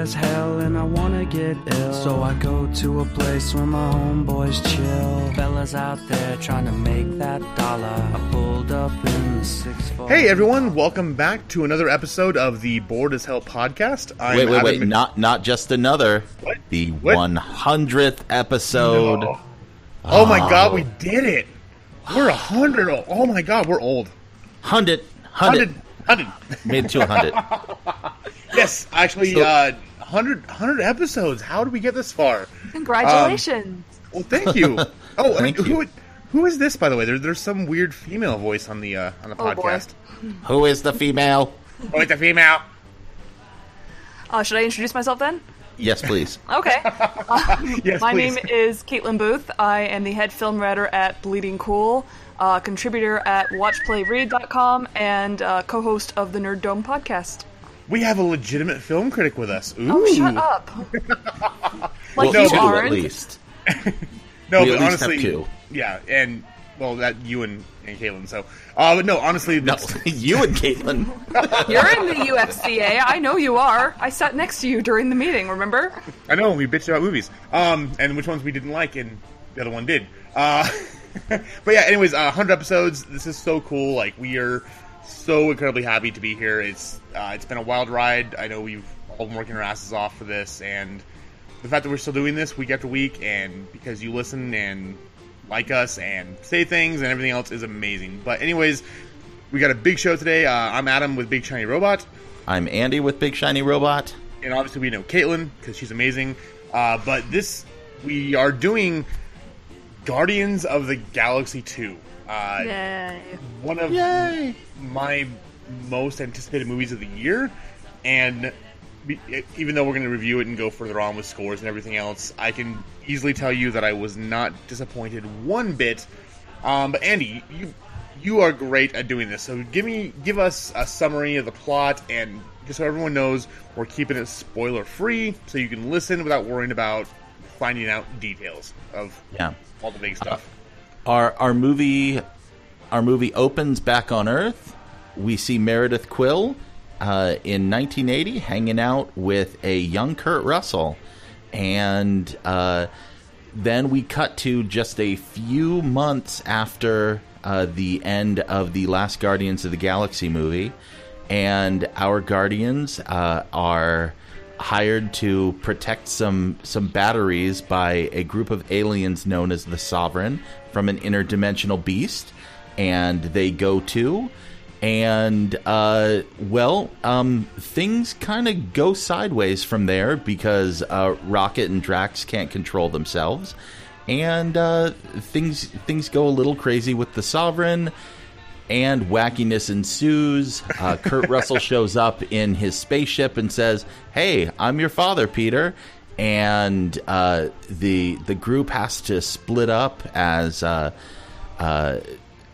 as hell and I wanna get ill. So I go to a place where my homeboys chill. Fellas out there trying to make that dollar. I pulled up in the six Hey everyone, welcome back to another episode of the Bored as Hell podcast. I'm wait, wait, wait! Mc- Not not just another. What? The one hundredth episode. No. Oh my god, we did it! We're a hundred. Oh my god, we're old. Hundred, Hundred, hundred, hundred. made it to a hundred. Yes, actually, So- uh, 100, 100 episodes. How did we get this far? Congratulations. Well, thank you. Oh, I mean, Thank you. who who is this, by the way? There, there's some weird female voice on the uh, on the Oh, boy. podcast. Who is the female? Oh, it's a female. uh, should I introduce myself then? Yes, please. Okay. Yes, My please. name is Caitlin Booth. I am the head film writer at Bleeding Cool, uh, contributor at WatchPlayRead.com, and uh, co-host of the Nerd Dome podcast. We have a legitimate film critic with us. Ooh. Oh, shut up! like Well, you two aren't. at least. No, We but at least have honestly, two. yeah, and well, that you and, and Caitlin. So, uh, but no, honestly, No, you and Caitlin. You're in the UFCA. I know you are. I sat next to you during the meeting. Remember? I know we bitched about movies, um, and which ones we didn't like, and the other one did. Uh, but yeah, anyways, uh, hundred episodes. This is so cool. Like we are so incredibly happy to be here. It's uh, it's been a wild ride. I know we've all been working our asses off for this, and the fact that we're still doing this week after week, and because you listen and like us and say things and everything else is amazing. But anyways, we got a big show today. Uh, I'm Adam with Big Shiny Robot. I'm Andy with Big Shiny Robot. and obviously we know Caitlin because she's amazing. Uh, but this, we are doing Guardians of the Galaxy Two. Uh, Yay! One of Yay! my most anticipated movies of the year, and even though we're going to review it and go further on with scores and everything else, I can easily tell you that I was not disappointed one bit. Um, but Andy, you you are great at doing this. So give me give us a summary of the plot and just so everyone knows we're keeping it spoiler free, so you can listen without worrying about finding out details of Yeah. All the big stuff. Our our movie our movie opens back on Earth. We see Meredith Quill uh, in 1980 hanging out with a young Kurt Russell, and uh, then we cut to just a few months after uh, the end of the last Guardians of the Galaxy movie, and our Guardians uh, are hired to protect some some batteries by a group of aliens known as the Sovereign from an interdimensional beast, and they go to. And uh, well, um, things kind of go sideways from there because uh, Rocket and Drax can't control themselves, and uh, things things go a little crazy with the Sovereign and wackiness ensues. Uh, Kurt Russell shows up in his spaceship and says, "Hey, I'm your father, Peter." And uh, the the group has to split up as uh, uh,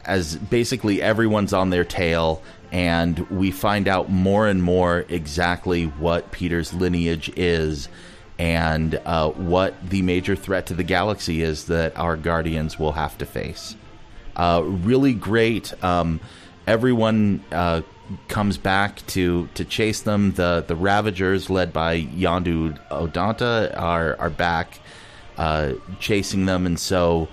as basically everyone's on their tail, and we find out more and more exactly what Peter's lineage is. And uh, what the major threat to the galaxy is that our guardians will have to face uh, really great. Um, everyone uh, comes back to to chase them. The the Ravagers, led by Yondu Udonta, are are back uh, chasing them, and so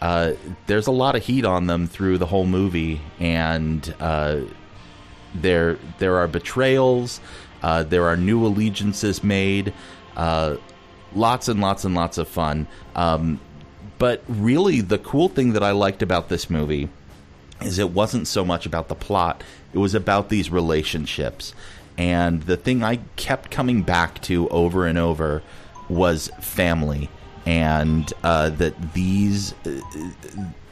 uh, there's a lot of heat on them through the whole movie, and uh, there there are betrayals, uh, there are new allegiances made, lots and lots and lots of fun. Um, but really, the cool thing that I liked about this movie is it wasn't so much about the plot; it was about these relationships. And the thing I kept coming back to over and over was family, and uh, that these uh,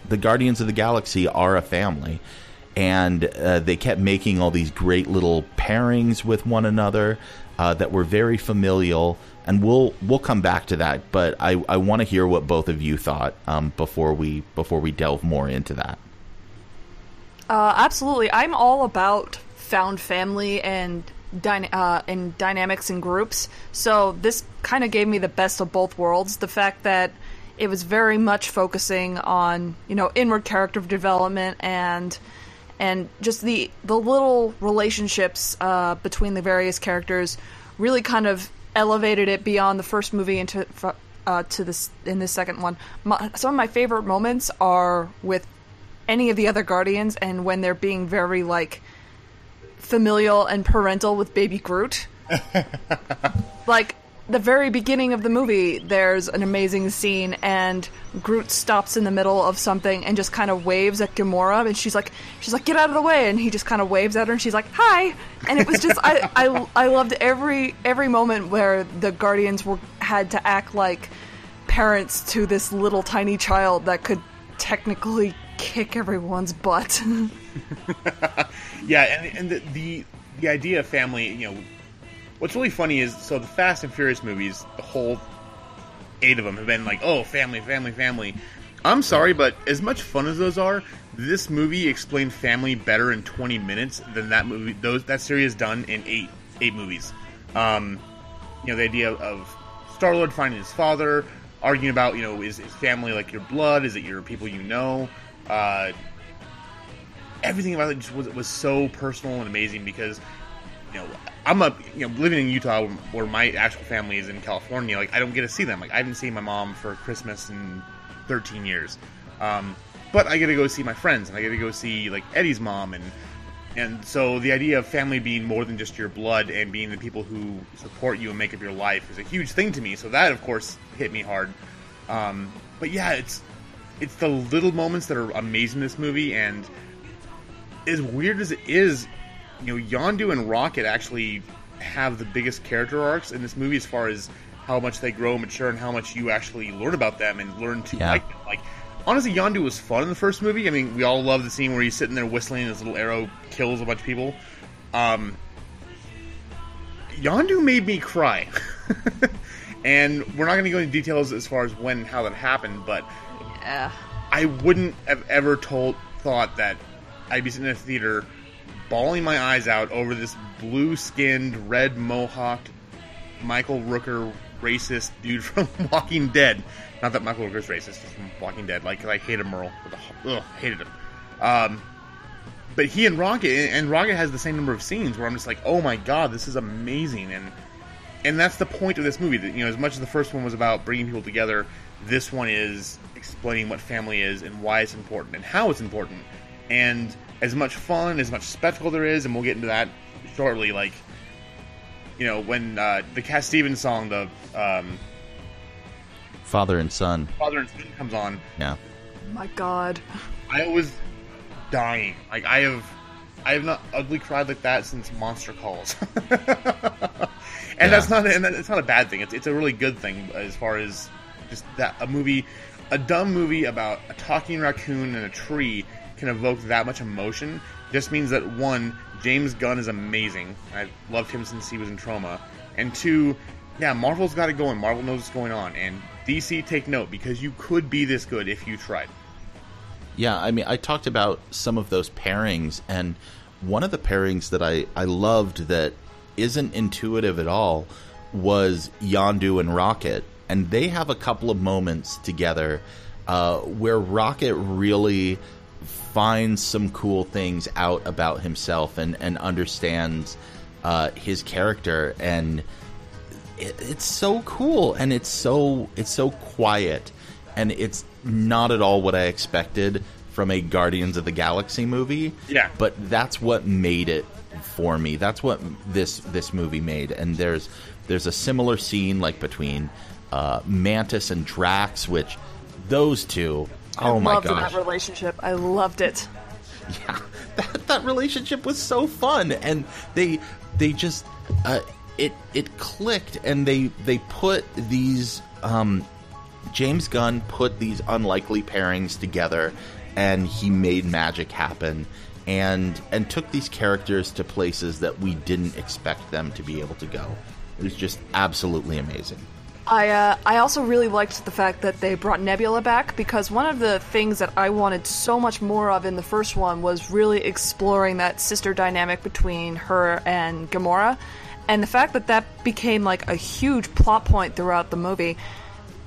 the Guardians of the Galaxy are a family, and uh, they kept making all these great little pairings with one another uh, that were very familial. And we'll we'll come back to that, but I, I want to hear what both of you thought um, before we before we delve more into that. Uh, absolutely. I'm all about found family and dyna- uh, and dynamics and groups. So this kind of gave me the best of both worlds. The fact that it was very much focusing on you know inward character development and and just the the little relationships uh, between the various characters really kind of elevated it beyond the first movie into uh, to this in this second one. My, some of my favorite moments are with any of the other Guardians, and when they're being very like familial and parental with Baby Groot. like the very beginning of the movie, there's an amazing scene, and Groot stops in the middle of something and just kind of waves at Gamora, and she's like, she's like, get out of the way, and he just kind of waves at her, and she's like, hi, and it was just, I, I, I loved every every moment where the Guardians were had to act like parents to this little tiny child that could technically kick everyone's butt. yeah, and, and the, the the idea of family, you know What's really funny is so the Fast and Furious movies, the whole eight of them have been like, oh, family, family, family. I'm sorry, but as much fun as those are, this movie explained family better in 20 minutes than that movie. Those that series done in eight eight movies. Um, you know, the idea of Star Lord finding his father, arguing about you know is, is family like your blood? Is it your people you know? Uh, everything about it just was was so personal and amazing because you know I'm a you know living in Utah where my actual family is in California. Like I don't get to see them. Like I haven't seen my mom for Christmas in 13 years. Um, but I get to go see my friends and I get to go see like Eddie's mom and and so the idea of family being more than just your blood and being the people who support you and make up your life is a huge thing to me. So that of course hit me hard. Um, but yeah, it's it's the little moments that are amazing in this movie and as weird as it is you know, Yondu and Rocket actually have the biggest character arcs in this movie as far as how much they grow and mature and how much you actually learn about them and learn to yeah. like them. Like, honestly, Yondu was fun in the first movie. I mean, we all love the scene where he's sitting there whistling and his little arrow kills a bunch of people. Um, Yondu made me cry. and we're not going to go into details as far as when and how that happened, but yeah. I wouldn't have ever told thought that I'd be sitting in a theater bawling my eyes out over this blue skinned, red mohawked Michael Rooker racist dude from Walking Dead. Not that Michael Rooker's racist, just from Walking Dead. Like, I hated Merle. Ugh, hated him. Um, but he and Rocket, and Rocket has the same number of scenes where I'm just like, oh my god, this is amazing. And and that's the point of this movie. That you know, as much as the first one was about bringing people together, this one is explaining what family is and why it's important and how it's important. And as much fun, as much spectacle there is, and we'll get into that shortly. Like, you know, when uh, the Cat Stevens song, the um, Father and Son, Father and Son comes on. Yeah. My God. I was dying. Like I have, I have not ugly cried like that since Monster Calls. and yeah. that's not, and it's not a bad thing. It's it's a really good thing as far as just that a movie, a dumb movie about a talking raccoon and a tree can evoke that much emotion just means that one, James Gunn is amazing. I've loved him since he was in Troma. And two, yeah, Marvel's got it going. Marvel knows what's going on. And DC, take note because you could be this good if you tried. Yeah, I mean, I talked about some of those pairings, and one of the pairings that I, I loved that isn't intuitive at all was Yondu and Rocket. And they have a couple of moments together uh, where Rocket really finds some cool things out about himself and and understands uh, his character and it, it's so cool and it's so it's so quiet and it's not at all what I expected from a Guardians of the Galaxy movie. Yeah. But that's what made it for me. That's what this this movie made. And there's there's a similar scene like between uh, Mantis and Drax, which those two Oh I my loved gosh. that relationship. I loved it. Yeah, that that relationship was so fun, and they they just uh, it it clicked, and they they put these um, James Gunn put these unlikely pairings together, and he made magic happen. And and took these characters to places that we didn't expect them to be able to go. It was just absolutely amazing. I uh, I also really liked the fact that they brought Nebula back because one of the things that I wanted so much more of in the first one was really exploring that sister dynamic between her and Gamora, and the fact that that became like a huge plot point throughout the movie,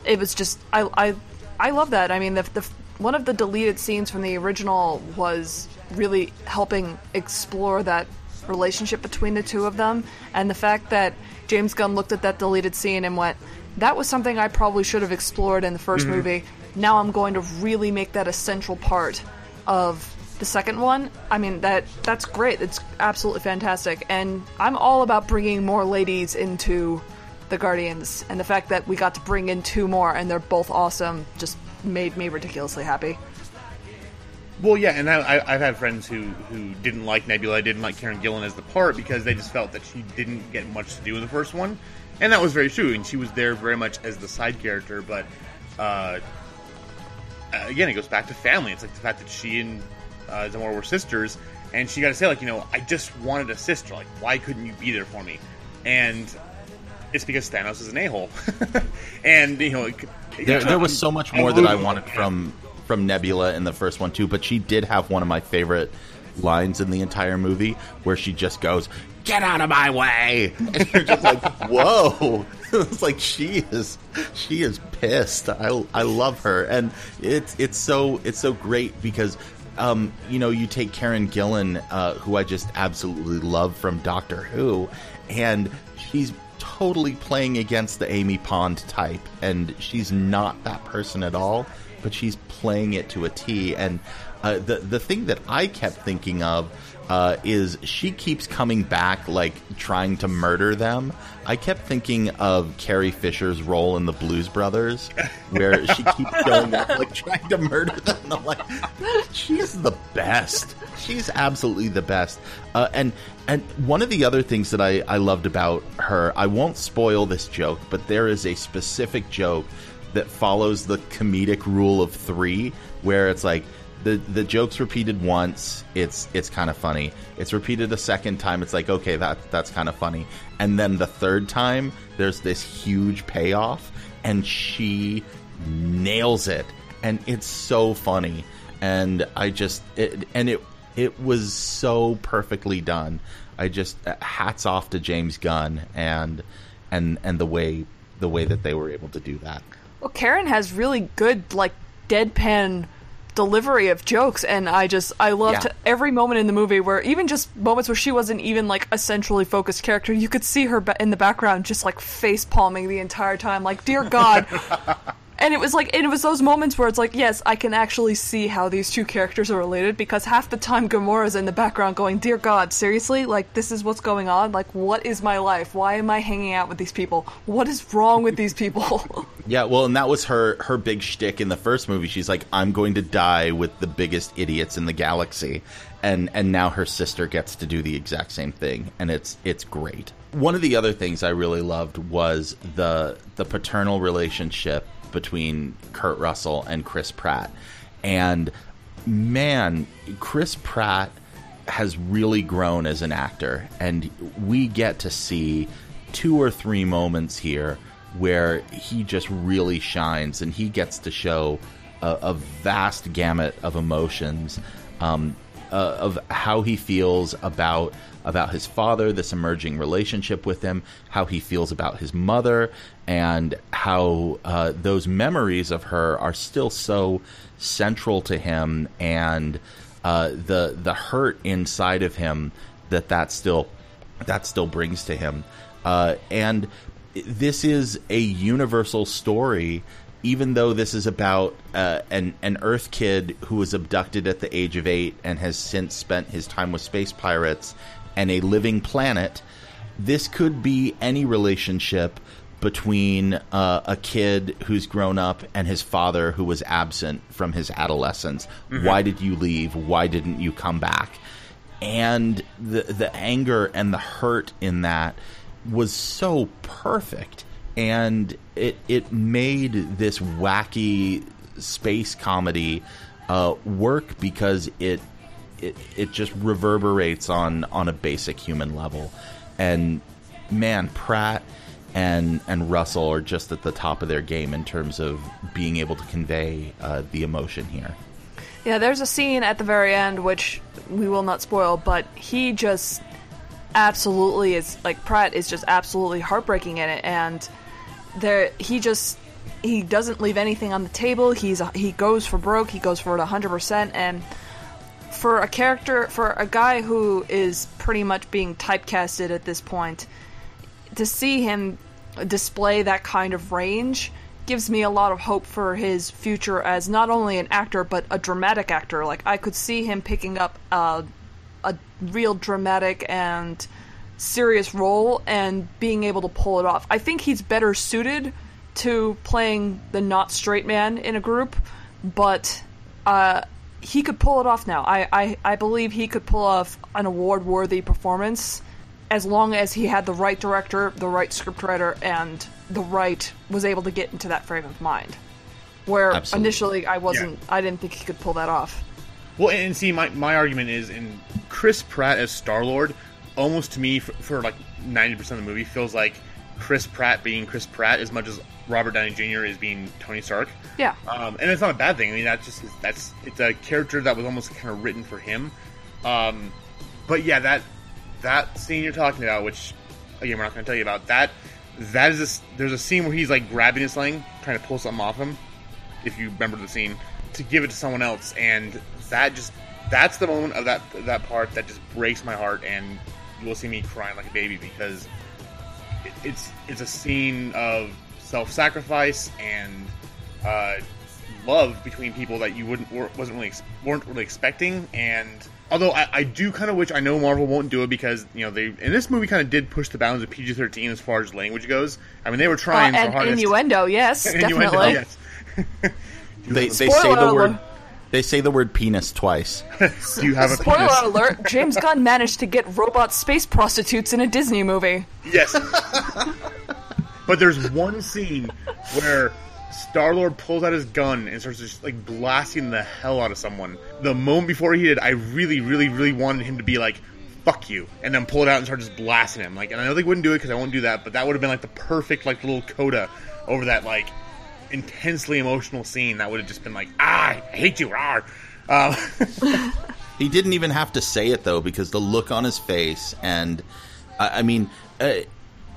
it was just I I I love that. I mean the the one of the deleted scenes from the original was really helping explore that relationship between the two of them, and the fact that James Gunn looked at that deleted scene and went, "That was something I probably should have explored in the 1st mm-hmm. movie. Now I'm going to really make that a central part of the second one." I mean, that that's great. It's absolutely fantastic, and I'm all about bringing more ladies into the Guardians, and the fact that we got to bring in two more and they're both awesome just made me ridiculously happy. Well, yeah, and I, I, I've had friends who, who didn't like Nebula, didn't like Karen Gillan as the part because they just felt that she didn't get much to do in the first one, and that was very true. And she was there very much as the side character, but uh, again, it goes back to family. It's like the fact that she and uh, Gamora were sisters, and she got to say, like, you know, I just wanted a sister. Like, why couldn't you be there for me? And it's because Thanos is an a hole, and you know, it, There, there was so much more that I wanted from from Nebula in the first one too, but she did have one of my favorite lines in the entire movie where she just goes, "Get out of my way!" And you're just like, "Whoa!" it's like she is she is pissed. I I love her, and it's it's so it's so great because. Um, you know, you take Karen Gillan, uh, who I just absolutely love from Doctor Who, and she's totally playing against the Amy Pond type, and she's not that person at all, but she's playing it to a T. And uh, the the thing that I kept thinking of uh, is she keeps coming back, like trying to murder them. I kept thinking of Carrie Fisher's role in the Blues Brothers, where she keeps going up, like trying to murder them. And I'm like, she's the best. She's absolutely the best. Uh, and and one of the other things that I, I loved about her, I won't spoil this joke, but there is a specific joke that follows the comedic rule of three, where it's like the the joke's repeated once, it's it's kind of funny. It's repeated a second time, it's like okay, that that's kind of funny, and then the third time, there's this huge payoff, and she nails it, and it's so funny, and I just it, and it it was so perfectly done. I just uh, hats off to James Gunn and and and the way the way that they were able to do that. Well, Karen has really good like deadpan delivery of jokes, and I just I loved Yeah. every moment in the movie where even just moments where she wasn't even like a centrally focused character, you could see her in the background just like face palming the entire time, like dear God. And it was like, and it was those moments where it's like, yes, I can actually see how these two characters are related because half the time Gamora's in the background going, "Dear God, seriously? Like this is what's going on? Like what is my life? Why am I hanging out with these people? What is wrong with these people?" Yeah, well, and that was her her big shtick in the first movie. She's like, "I'm going to die with the biggest idiots in the galaxy," and and now her sister gets to do the exact same thing, and it's it's great. One of the other things I really loved was the the paternal relationship between Kurt Russell and Chris Pratt, and man, Chris Pratt has really grown as an actor, and we get to see two or three moments here where he just really shines, and he gets to show a, a vast gamut of emotions, um, uh, of how he feels about about his father, this emerging relationship with him, how he feels about his mother, and how uh, those memories of her are still so central to him, and uh, the the hurt inside of him that that still that still brings to him, uh, and this is a universal story. Even though this is about uh, an an Earth kid who was abducted at the age of eight and has since spent his time with space pirates and a living planet, this could be any relationship between uh, a kid who's grown up and his father who was absent from his adolescence. Why did you leave? Why didn't you come back? And the the anger and the hurt in that was so perfect, and it it made this wacky space comedy uh, work because it it it just reverberates on on a basic human level, and man, Pratt and and Russell are just at the top of their game in terms of being able to convey uh, the emotion here. Yeah, there's a scene at the very end which we will not spoil, but he just absolutely is like Pratt is just absolutely heartbreaking in it, and there he just he doesn't leave anything on the table. He's he goes for broke. He goes for it hundred percent, and for a character for a guy who is pretty much being typecasted at this point to see him display that kind of range gives me a lot of hope for his future as not only an actor but a dramatic actor. Like i could see him picking up a, a real dramatic and serious role and being able to pull it off. I think he's better suited to playing the not straight man in a group but uh, he could pull it off now. I, I, I believe he could pull off an award worthy performance as long as he had the right director, the right scriptwriter, and the right was able to get into that frame of mind. Where Absolutely. initially I wasn't, I didn't think he could pull that off. Well, and see, my, my argument is in Chris Pratt as Star Lord, almost to me, for, for like 90% of the movie, feels like Chris Pratt being Chris Pratt as much as Robert Downey Jr. is being Tony Stark. Yeah. Um, and it's not a bad thing. I mean, that's just that's it's a character that was almost kind of written for him. Um, but yeah, that that scene you're talking about, which again we're not going to tell you about, that that is a there's a scene where he's like grabbing his sling, trying to pull something off him. If you remember the scene, to give it to someone else, and that just that's the moment of that that part that just breaks my heart, and you will see me crying like a baby because it's it's a scene of self-sacrifice and uh, love between people that you wouldn't were, wasn't really weren't really expecting. And although I, I do kind of wish I know Marvel won't do it because you know they in this movie kind of did push the bounds of PG thirteen as far as language goes. I mean they were Uh, trying their and hardest. innuendo, yes, Innuendo, definitely. yes. They, they say the word. Alert. They say the word penis twice. Do you have a Spoiler penis? alert: James Gunn managed to get robot space prostitutes in a Disney movie. Yes. but there's one scene where Star Lord pulls out his gun and starts just like blasting the hell out of someone. The moment before he did, I really, really, really wanted him to be like, "Fuck you," and then pull it out and start just blasting him. Like, and I know they wouldn't do it because I won't do that, but that would have been like the perfect like little coda over that like intensely emotional scene. That would have just been like, "Ah, I hate you." Ah. Um, He didn't even have to say it though, because the look on his face, and I, I mean, uh,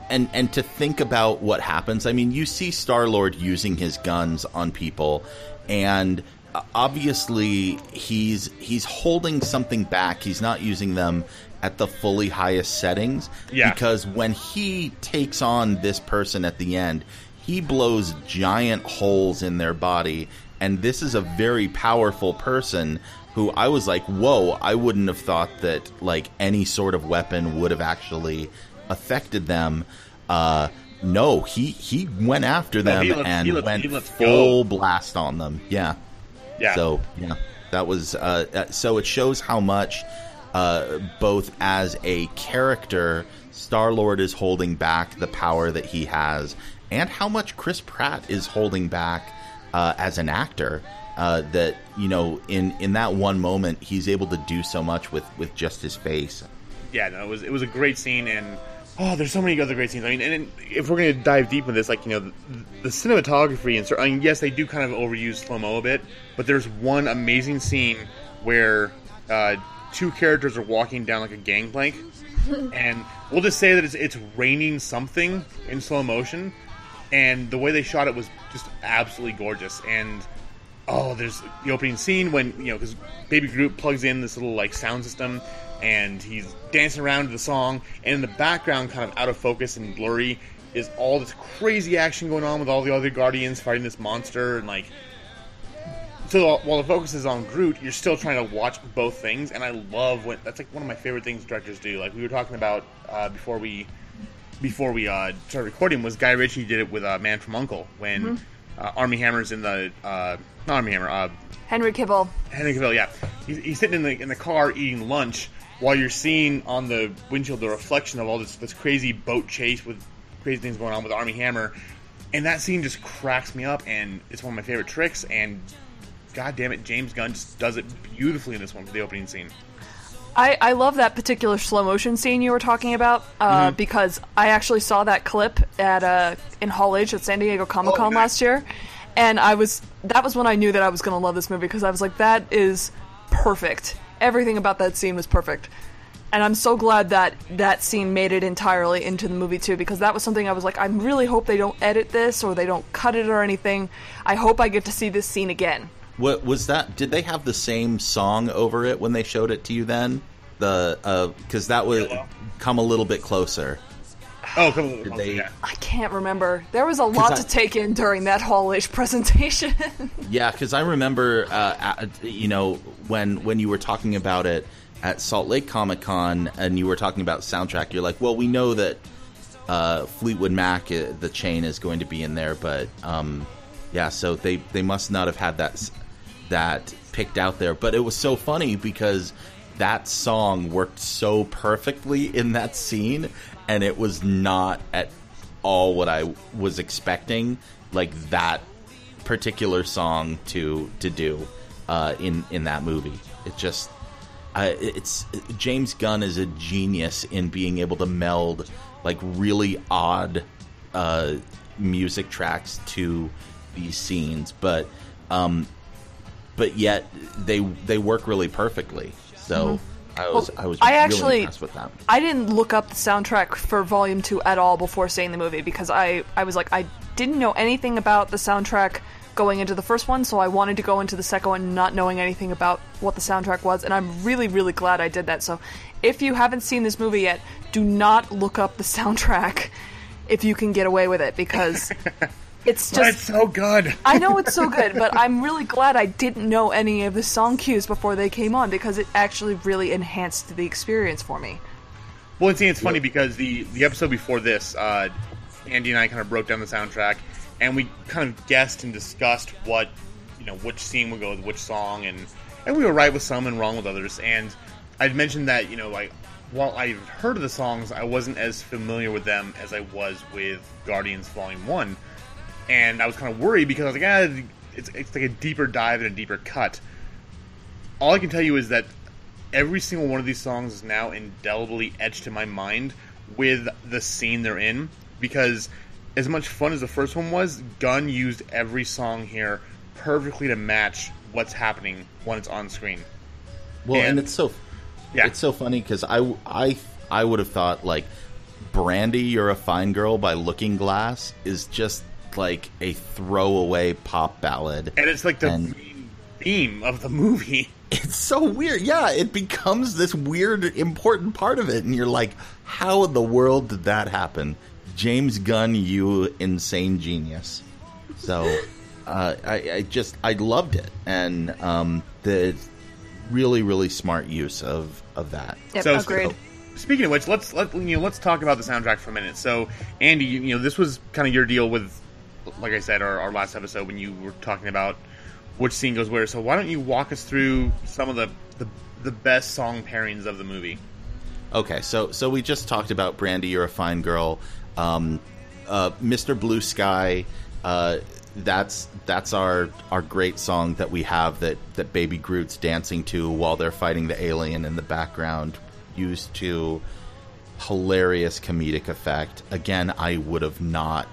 and and to think about what happens. I mean, you see Star Lord using his guns on people, and uh, obviously he's he's holding something back. He's not using them at the fully highest settings. Yeah. Because when he takes on this person at the end, he blows giant holes in their body, and this is a very powerful person who I was like, whoa, I wouldn't have thought that like any sort of weapon would have actually affected them. Uh, no, he he went after them he let- and he let- went full go. blast on them. Yeah. yeah. So yeah, that was uh, uh, so it shows how much uh, both as a character, Star Lord is holding back the power that he has, and how much Chris Pratt is holding back uh, as an actor. Uh, that you know, in in that one moment, he's able to do so much with with just his face. yeah, no, it was it was a great scene, and oh, there's so many other great scenes. I mean, and, and if we're going to dive deep into this, like you know, the, the cinematography and so, I mean, yes, they do kind of overuse slow mo a bit, but there's one amazing scene where uh, two characters are walking down like a gangplank, and we'll just say that it's it's raining something in slow motion, and the way they shot it was just absolutely gorgeous, and oh, there's the opening scene when you know because Baby Groot plugs in this little like sound system, and he's dancing around to the song, and in the background, kind of out of focus and blurry, is all this crazy action going on with all the other Guardians fighting this monster, and like. So while the focus is on Groot, you're still trying to watch both things, and I love when that's like one of my favorite things directors do. Like we were talking about uh, before we before we uh, started recording was Guy Ritchie did it with uh, Man from Uncle when uh, Armie Hammer's in the uh, not Armie Hammer, uh, Henry Cavill. Henry Cavill. Yeah, he's, he's sitting in the in the car eating lunch while you're seeing on the windshield the reflection of all this this crazy boat chase with crazy things going on with Armie Hammer, and that scene just cracks me up, and it's one of my favorite tricks. And God damn it, James Gunn just does it beautifully in this one for the opening scene. I, I love that particular slow motion scene you were talking about uh, because I actually saw that clip at uh, in Hall H at San Diego Comic Con nice. last year, and I was that was when I knew that I was going to love this movie because I was like that is perfect. Everything about that scene was perfect, and I'm so glad that that scene made it entirely into the movie too because that was something I was like I really hope they don't edit this or they don't cut it or anything. I hope I get to see this scene again What was that? Did they have the same song over it when they showed it to you? Then the because that would Yellow. come a little bit closer. Oh, come on. Did they- yeah. I can't remember. There was a lot I- to take in during that Hall H presentation. Yeah, because I remember, uh, at- you know, when when you were talking about it at Salt Lake Comic Con, and you were talking about soundtrack. You're like, well, we know that uh, Fleetwood Mac, uh, the chain, is going to be in there, but um, yeah, so they they must not have had that s- that picked out there. But it was so funny because that song worked so perfectly in that scene, and it was not at all what I was expecting. Like that particular song to to do uh, in in that movie. It just uh, it's James Gunn is a genius in being able to meld like really odd uh, music tracks to these scenes, but um, but yet they they work really perfectly. So mm-hmm. I was I was I really actually- impressed with that. I didn't look up the soundtrack for Volume 2 at all before seeing the movie because I, I was like, I didn't know anything about the soundtrack going into the first one, so I wanted to go into the second one not knowing anything about what the soundtrack was, and I'm really, really glad I did that. So if you haven't seen this movie yet, do not look up the soundtrack if you can get away with it because it's just. it's so good. I know it's so good, but I'm really glad I didn't know any of the song cues before they came on because it actually really enhanced the experience for me. Well, and see, it's funny because the the episode before this, uh, Andy and I kind of broke down the soundtrack, and we kind of guessed and discussed what you know which scene would go with which song, and and we were right with some and wrong with others. And I'd mentioned that you know like while I've heard of the songs, I wasn't as familiar with them as I was with Guardians Volume One, and I was kind of worried because I was like, ah, it's it's like a deeper dive and a deeper cut. All I can tell you is that every single one of these songs is now indelibly etched in my mind with the scene they're in because as much fun as the first one was gunn used every song here perfectly to match what's happening when it's on screen Well, and, And- it's so Yeah. it's so funny because I I I would have thought like Brandy, you're a fine girl by Looking Glass is just like a throwaway pop ballad. and it's like the And- theme of the movie It's so weird. Yeah, it becomes this weird important part of it, and you're like, how in the world did that happen? James Gunn, you insane genius. So, uh, I, I just I loved it, and um, the really really smart use of of that. Yep, So- agreed. Speaking of which, let's let you know. Let's talk about the soundtrack for a minute. So, Andy, you, you know, this was kind of your deal with, like I said, our, our last episode when you were talking about which scene goes where. So, why don't you walk us through some of the the, the best song pairings of the movie? Okay, so so we just talked about Brandy. You're a fine girl. Um, uh, Mr. Blue Sky. Uh, that's that's our our great song that we have that that Baby Groot's dancing to while they're fighting the alien in the background, used to hilarious comedic effect. Again, I would have not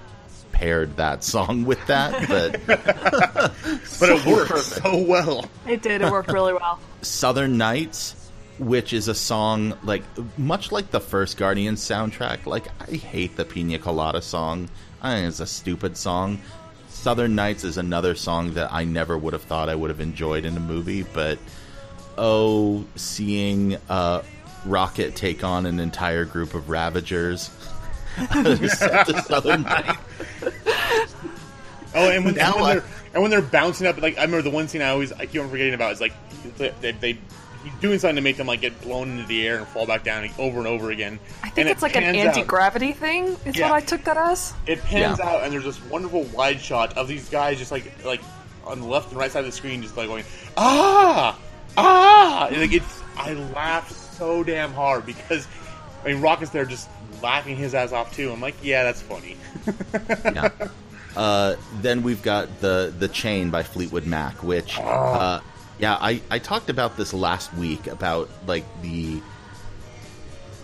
paired that song with that, but But it works so well. It did. It worked really well. Southern Nights, which is a song like much like the first Guardians soundtrack. Like I hate the Pina Colada song. I think it's a stupid song. Southern Nights is another song that I never would have thought I would have enjoyed in a movie, but oh, seeing uh, Rocket take on an entire group of Ravagers. The Southern Nights. Oh, and when, Now and, when I- they're, and when they're bouncing up, like I remember the one scene I always I keep on forgetting about is like they, they, they he's doing something to make them like get blown into the air and fall back down like, over and over again. I think And it's it like an anti gravity thing. Is Yeah. what I took that as. It pans Yeah. out, and there's this wonderful wide shot of these guys just like like on the left and right side of the screen, just like going ah ah. And, like it's I laughed so damn hard because I mean Rocket's there just laughing his ass off too. I'm like, yeah, that's funny. yeah. Uh, then we've got the the chain by Fleetwood Mac, which uh, yeah, I, I talked about this last week about like the.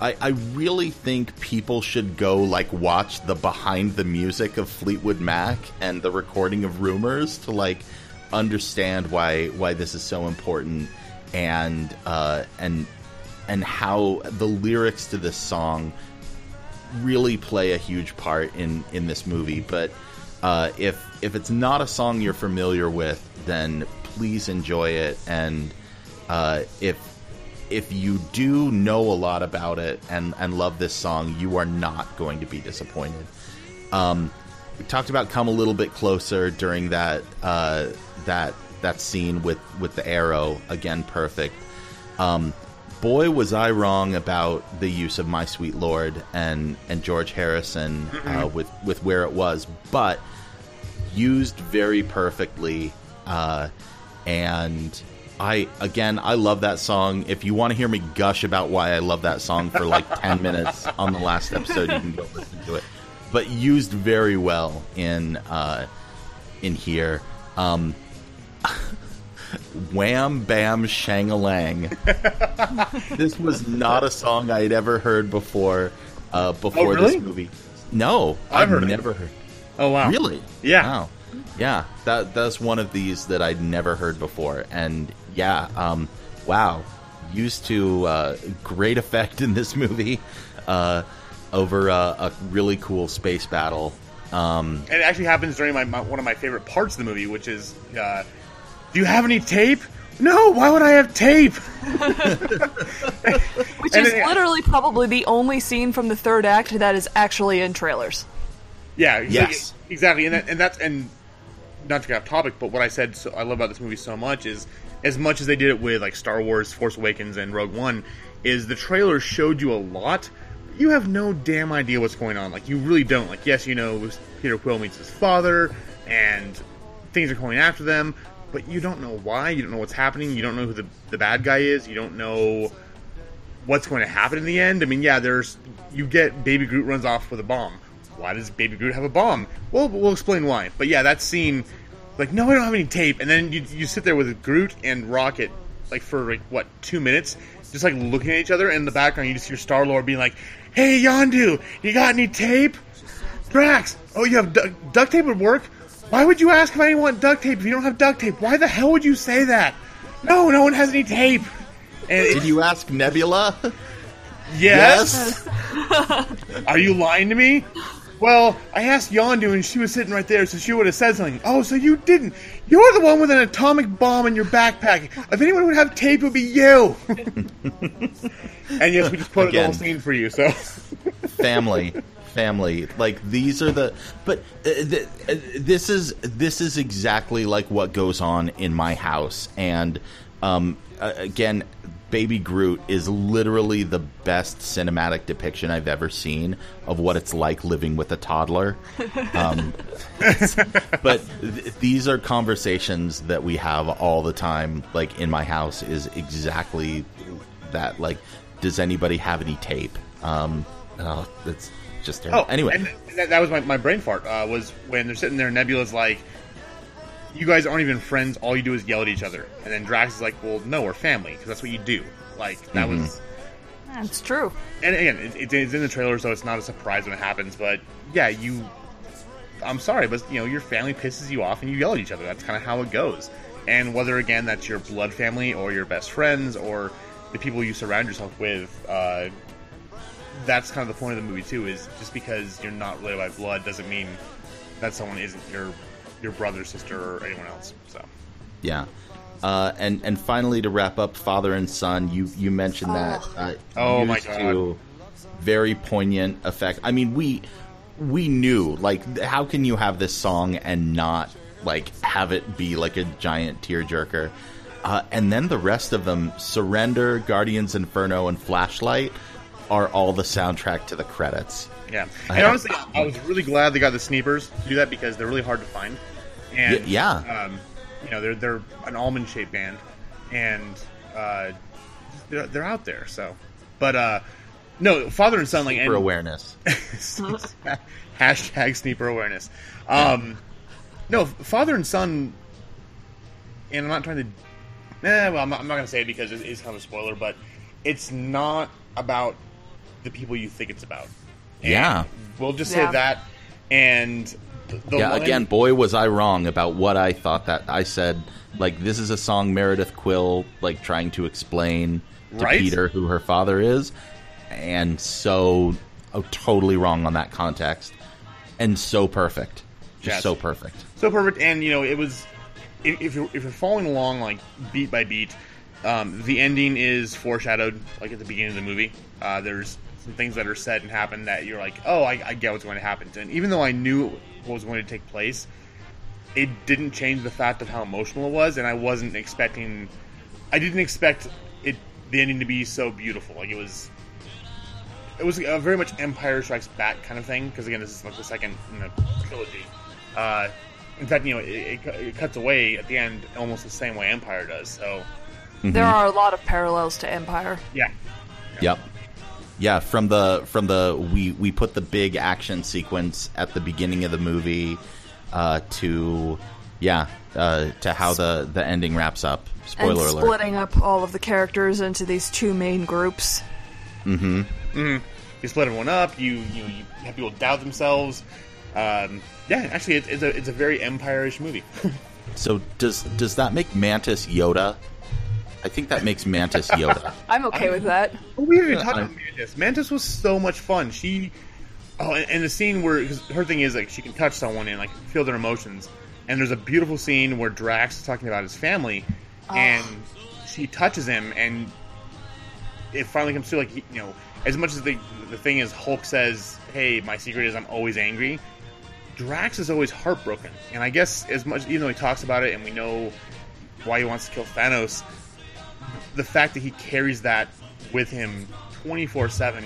I, I really think people should go like watch the behind the music of Fleetwood Mac and the recording of Rumors to like understand why why this is so important and uh, and and how the lyrics to this song really play a huge part in in this movie. But uh, if if it's not a song you're familiar with, then please enjoy it. And uh, if if you do know a lot about it and and love this song, you are not going to be disappointed. Um, we talked about come a little bit closer during that uh, that that scene with with the arrow again perfect um, boy was i wrong about the use of my sweet lord and and george harrison uh, with with where it was but used very perfectly uh, and I again I love that song. If you want to hear me gush about why I love that song for like 10 minutes on the last episode, you can go listen to it. But used very well in uh, in here. Um, Wham Bam Shangalang. this was not a song I had ever heard before uh, before Oh, really? this movie. No, I've heard it. never heard. Oh wow. Really? Yeah. Wow. Yeah. That that's one of these that I'd never heard before, and yeah, um, wow, used to uh, great effect in this movie uh, over uh, a really cool space battle. Um, And it actually happens during my, my one of my favorite parts of the movie, which is, uh, do you have any tape? No. Why would I have tape? Which And is then- literally probably the only scene from the third act that is actually in trailers. Yeah. Yes. Exactly. And that, and that's and not to get off topic, but what I said so, I love about this movie so much is as much as they did it with like Star Wars, Force Awakens, and Rogue One, is the trailer showed you a lot. But you have no damn idea what's going on. Like you really don't. Like yes, you know Peter Quill meets his father, and things are going after them, but you don't know why. You don't know what's happening. You don't know who the the bad guy is. You don't know what's going to happen in the end. I mean, yeah, there's you get Baby Groot runs off with a bomb. Why does Baby Groot have a bomb? Well, we'll explain why. But yeah, that scene, like, no, I don't have any tape, and then you you sit there with Groot and Rocket, like for like what two minutes, just like looking at each other, and in the background you just hear Star Lord being like, "Hey, Yondu, you got any tape?" Drax, oh, you have du- duct tape would work. Why would you ask if I want duct tape if you don't have duct tape? Why the hell would you say that? No, no one has any tape. And did you ask Nebula? Yes. Are you lying to me? Well, I asked Yondu and she was sitting right there, so she would have said something. Oh, so you didn't. You're the one with an atomic bomb in your backpack. If anyone would have tape, it would be you. and yes, we just put the Again. whole scene for you, so. family family. Like these are the but uh, th- uh, this is this is exactly like what goes on in my house. And um uh, again baby groot is literally the best cinematic depiction i've ever seen of what it's like living with a toddler. Um but th- these are conversations that we have all the time like in my house is exactly that like does anybody have any tape? Um oh it's just terrible Oh, anyway and that, that was my, my brain fart. Uh, was when they're sitting there, Nebula's like, "You guys aren't even friends. All you do is yell at each other." And then Drax is like, "Well, no, we're family because that's what you do." Like that Mm-hmm. was, It's true. and again, it, it, it's in the trailer, so it's not a surprise when it happens. But yeah, you. I'm sorry, but you know your family pisses you off and you yell at each other. That's kind of how it goes. And whether again that's your blood family or your best friends or the people you surround yourself with, uh, that's kind of the point of the movie too. Is just because you're not related by blood doesn't mean that someone isn't your your brother, sister, or anyone else. So yeah uh, and and finally to wrap up father and son you you mentioned that uh, Oh, my God. to very poignant effect i mean we we knew like how can you have this song and not like have it be like a giant tearjerker uh, and then the rest of them surrender guardians inferno and flashlight are all the soundtrack to the credits yeah, I and have- honestly, I was really glad they got the sneepers to do that because they're really hard to find. And Y- yeah. um, you know they're they're an almond shaped band, and uh, they're they're out there. So, but uh, no, father and son like for and, awareness hashtag sneaper awareness. Um, no, father and son, and I'm not trying to. Eh, well, I'm not, I'm not going to say it because it is kind of a spoiler, but it's not about the people you think it's about. And Yeah. we'll just Yeah. say that. And the, the yeah line- again boy was i wrong about what i thought that i said like this is a song meredith quill like trying to explain to Right? peter who her father is and so oh, totally wrong on that context and so perfect just Yes. so perfect so perfect. And you know, it was if, if you're if you're following along like beat by beat, um, the ending is foreshadowed like at the beginning of the movie. Uh, there's some things that are said and happen that you're like, oh, I, I get what's going to happen. And even though I knew what was going to take place, it didn't change the fact of how emotional it was, and I wasn't expecting. I didn't expect it the ending to be so beautiful. Like it was. It was a very much Empire Strikes Back kind of thing because again, this is like the second in the trilogy. Uh, in fact, you know, it, it, it cuts away at the end almost the same way Empire does. So, There are a lot of parallels to Empire. yeah, Yep. Yeah, from the from the we we put the big action sequence at the beginning of the movie uh, to yeah uh, to how the the ending wraps up. Spoiler and alert. splitting up all of the characters into these two main groups. Mm-hmm. mm-hmm You split everyone up. You you, you have people doubt themselves. Um, yeah, actually, it's, it's a it's a very Empire-ish movie. So does does that make Mantis Yoda? I think that makes Mantis Yoda. I'm okay with that. we didn't uh, talk I'm- about Mantis. Mantis was so much fun. She oh, and, and the scene where cause her thing is like she can touch someone and like feel their emotions. And there's a beautiful scene where Drax is talking about his family, ah. and she touches him, and it finally comes through. Like he, you know, as much as the the thing is, Hulk says, "Hey, my secret is I'm always angry." Drax is always heartbroken, and I guess as much even though he talks about it, and we know why he wants to kill Thanos, the fact that he carries that with him 24 7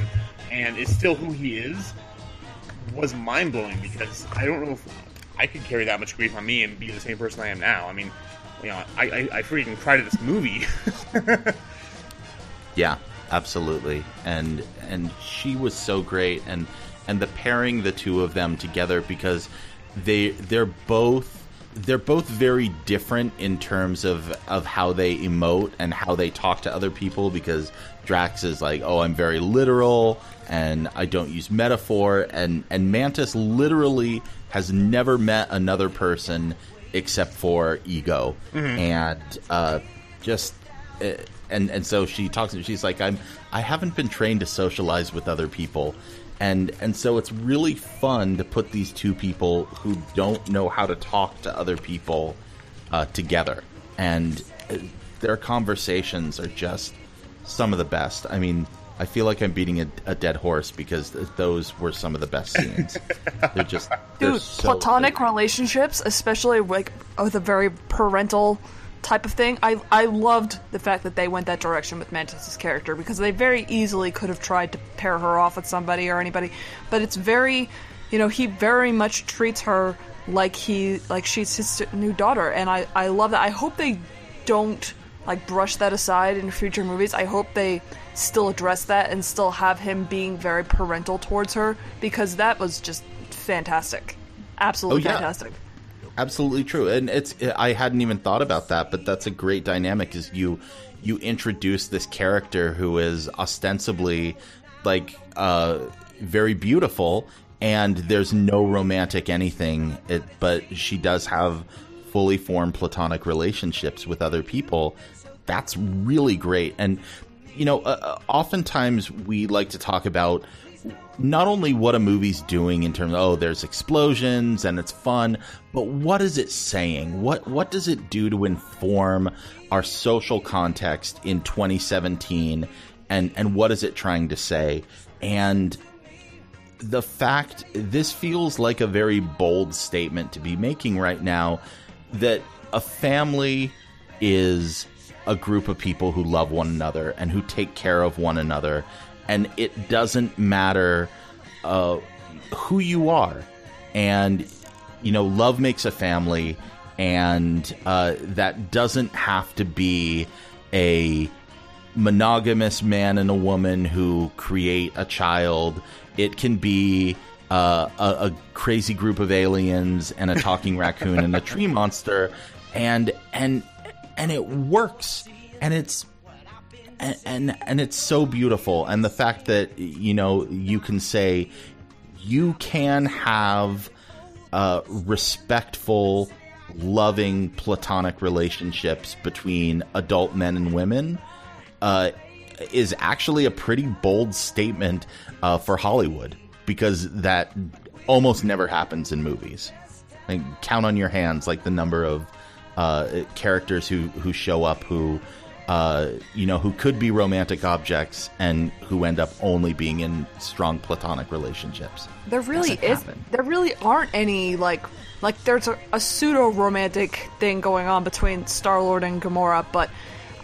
and is still who he is was mind blowing because I don't know if I could carry that much grief on me and be the same person I am now. I mean, you know, I, I, I freaking cried at this movie. Yeah, absolutely. And and she was so great and and the pairing the two of them together because they they're both they're both very different in terms of of how they emote and how they talk to other people because Drax is like, "Oh, I'm very literal and I don't use metaphor." And and Mantis literally has never met another person except for ego. And uh just uh, and and so she talks and she's like i'm i haven't been trained to socialize with other people and and so it's really fun to put these two people who don't know how to talk to other people uh, together. And uh, their conversations are just some of the best. I mean i feel like i'm beating a, a dead horse because th- those were some of the best scenes. They're just they're Dude, so platonic good. relationships, especially like with a very parental type of thing. I I loved the fact that they went that direction with Mantis's character because they very easily could have tried to pair her off with somebody or anybody, but it's very, you know, he very much treats her like he like she's his new daughter, and I I love that. I hope they don't like brush that aside in future movies. I hope they still address that and still have him being very parental towards her because that was just fantastic. Absolutely Oh, yeah. fantastic. Absolutely true. And it's i hadn't even thought about that but that's a great dynamic is you you introduce this character who is ostensibly like uh very beautiful and there's no romantic anything. It, but she does have fully formed platonic relationships with other people. That's really great. And you know uh, uh, oftentimes we like to talk about not only what a movie's doing in terms of oh there's explosions and it's fun but what is it saying? What what does it do to inform our social context in 2017 and and what is it trying to say? And the fact this feels like a very bold statement to be making right now that a family is a group of people who love one another and who take care of one another and it doesn't matter uh, who you are and you know love makes a family and uh, that doesn't have to be a monogamous man and a woman who create a child. It can be uh, a, a crazy group of aliens and a talking raccoon and a tree monster, and and and it works, and it's and, and it's so beautiful, and the fact that you know you can say you can have respectful, loving, platonic relationships between adult men and women uh, is actually a pretty bold statement uh, for Hollywood because that almost never happens in movies. Like, count on your hands like the number of uh, characters who who show up who uh, you know who could be romantic objects and who end up only being in strong platonic relationships. There really is. happen. There really aren't any like like there's a, a pseudo romantic thing going on between Star Lord and Gamora, but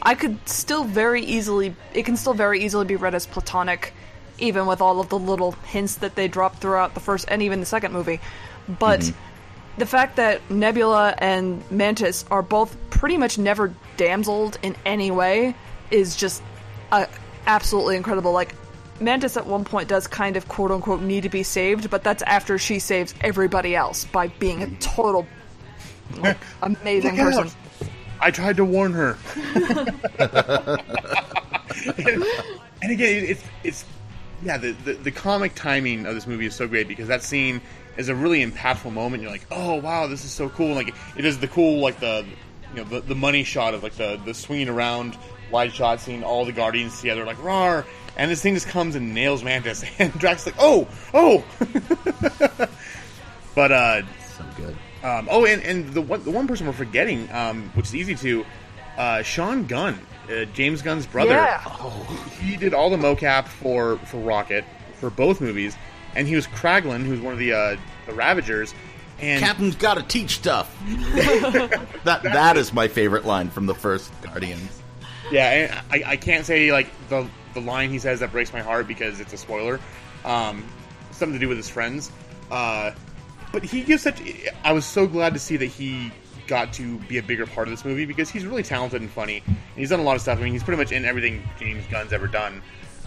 I could still very easily. It can still very easily be read as platonic, even with all of the little hints that they drop throughout the first and even the second movie. But Mm-hmm. The fact that Nebula and Mantis are both pretty much never damseled in any way is just uh, absolutely incredible. Like, Mantis at one point does kind of quote unquote need to be saved, but that's after she saves everybody else by being a total like, amazing person. out. I tried to warn her. and, and again, it's it's yeah. The, the the comic timing of this movie is so great because that scene is a really impactful moment. You're like, oh wow, this is so cool. Like it is the cool like the you know the, the money shot of like the the swinging around wide shot, seeing all the Guardians together, like rawr. And this thing just comes and nails Mantis, and Drax like, oh, oh. but uh, So good. um, oh, and, and the one the one person we're forgetting, um, which is easy to, uh, Sean Gunn, uh, James Gunn's brother. Yeah. He did all the mocap for for Rocket for both movies, and he was Kraglin, who's one of the uh, the Ravagers. And Captain's got to teach stuff. that that is my favorite line from the first Guardians. yeah, and I, I can't say like the the line he says that breaks my heart because it's a spoiler. Um, something to do with his friends. Uh, but he gives such. I was so glad to see that he got to be a bigger part of this movie because he's really talented and funny. And he's done a lot of stuff. I mean, he's pretty much in everything James Gunn's ever done.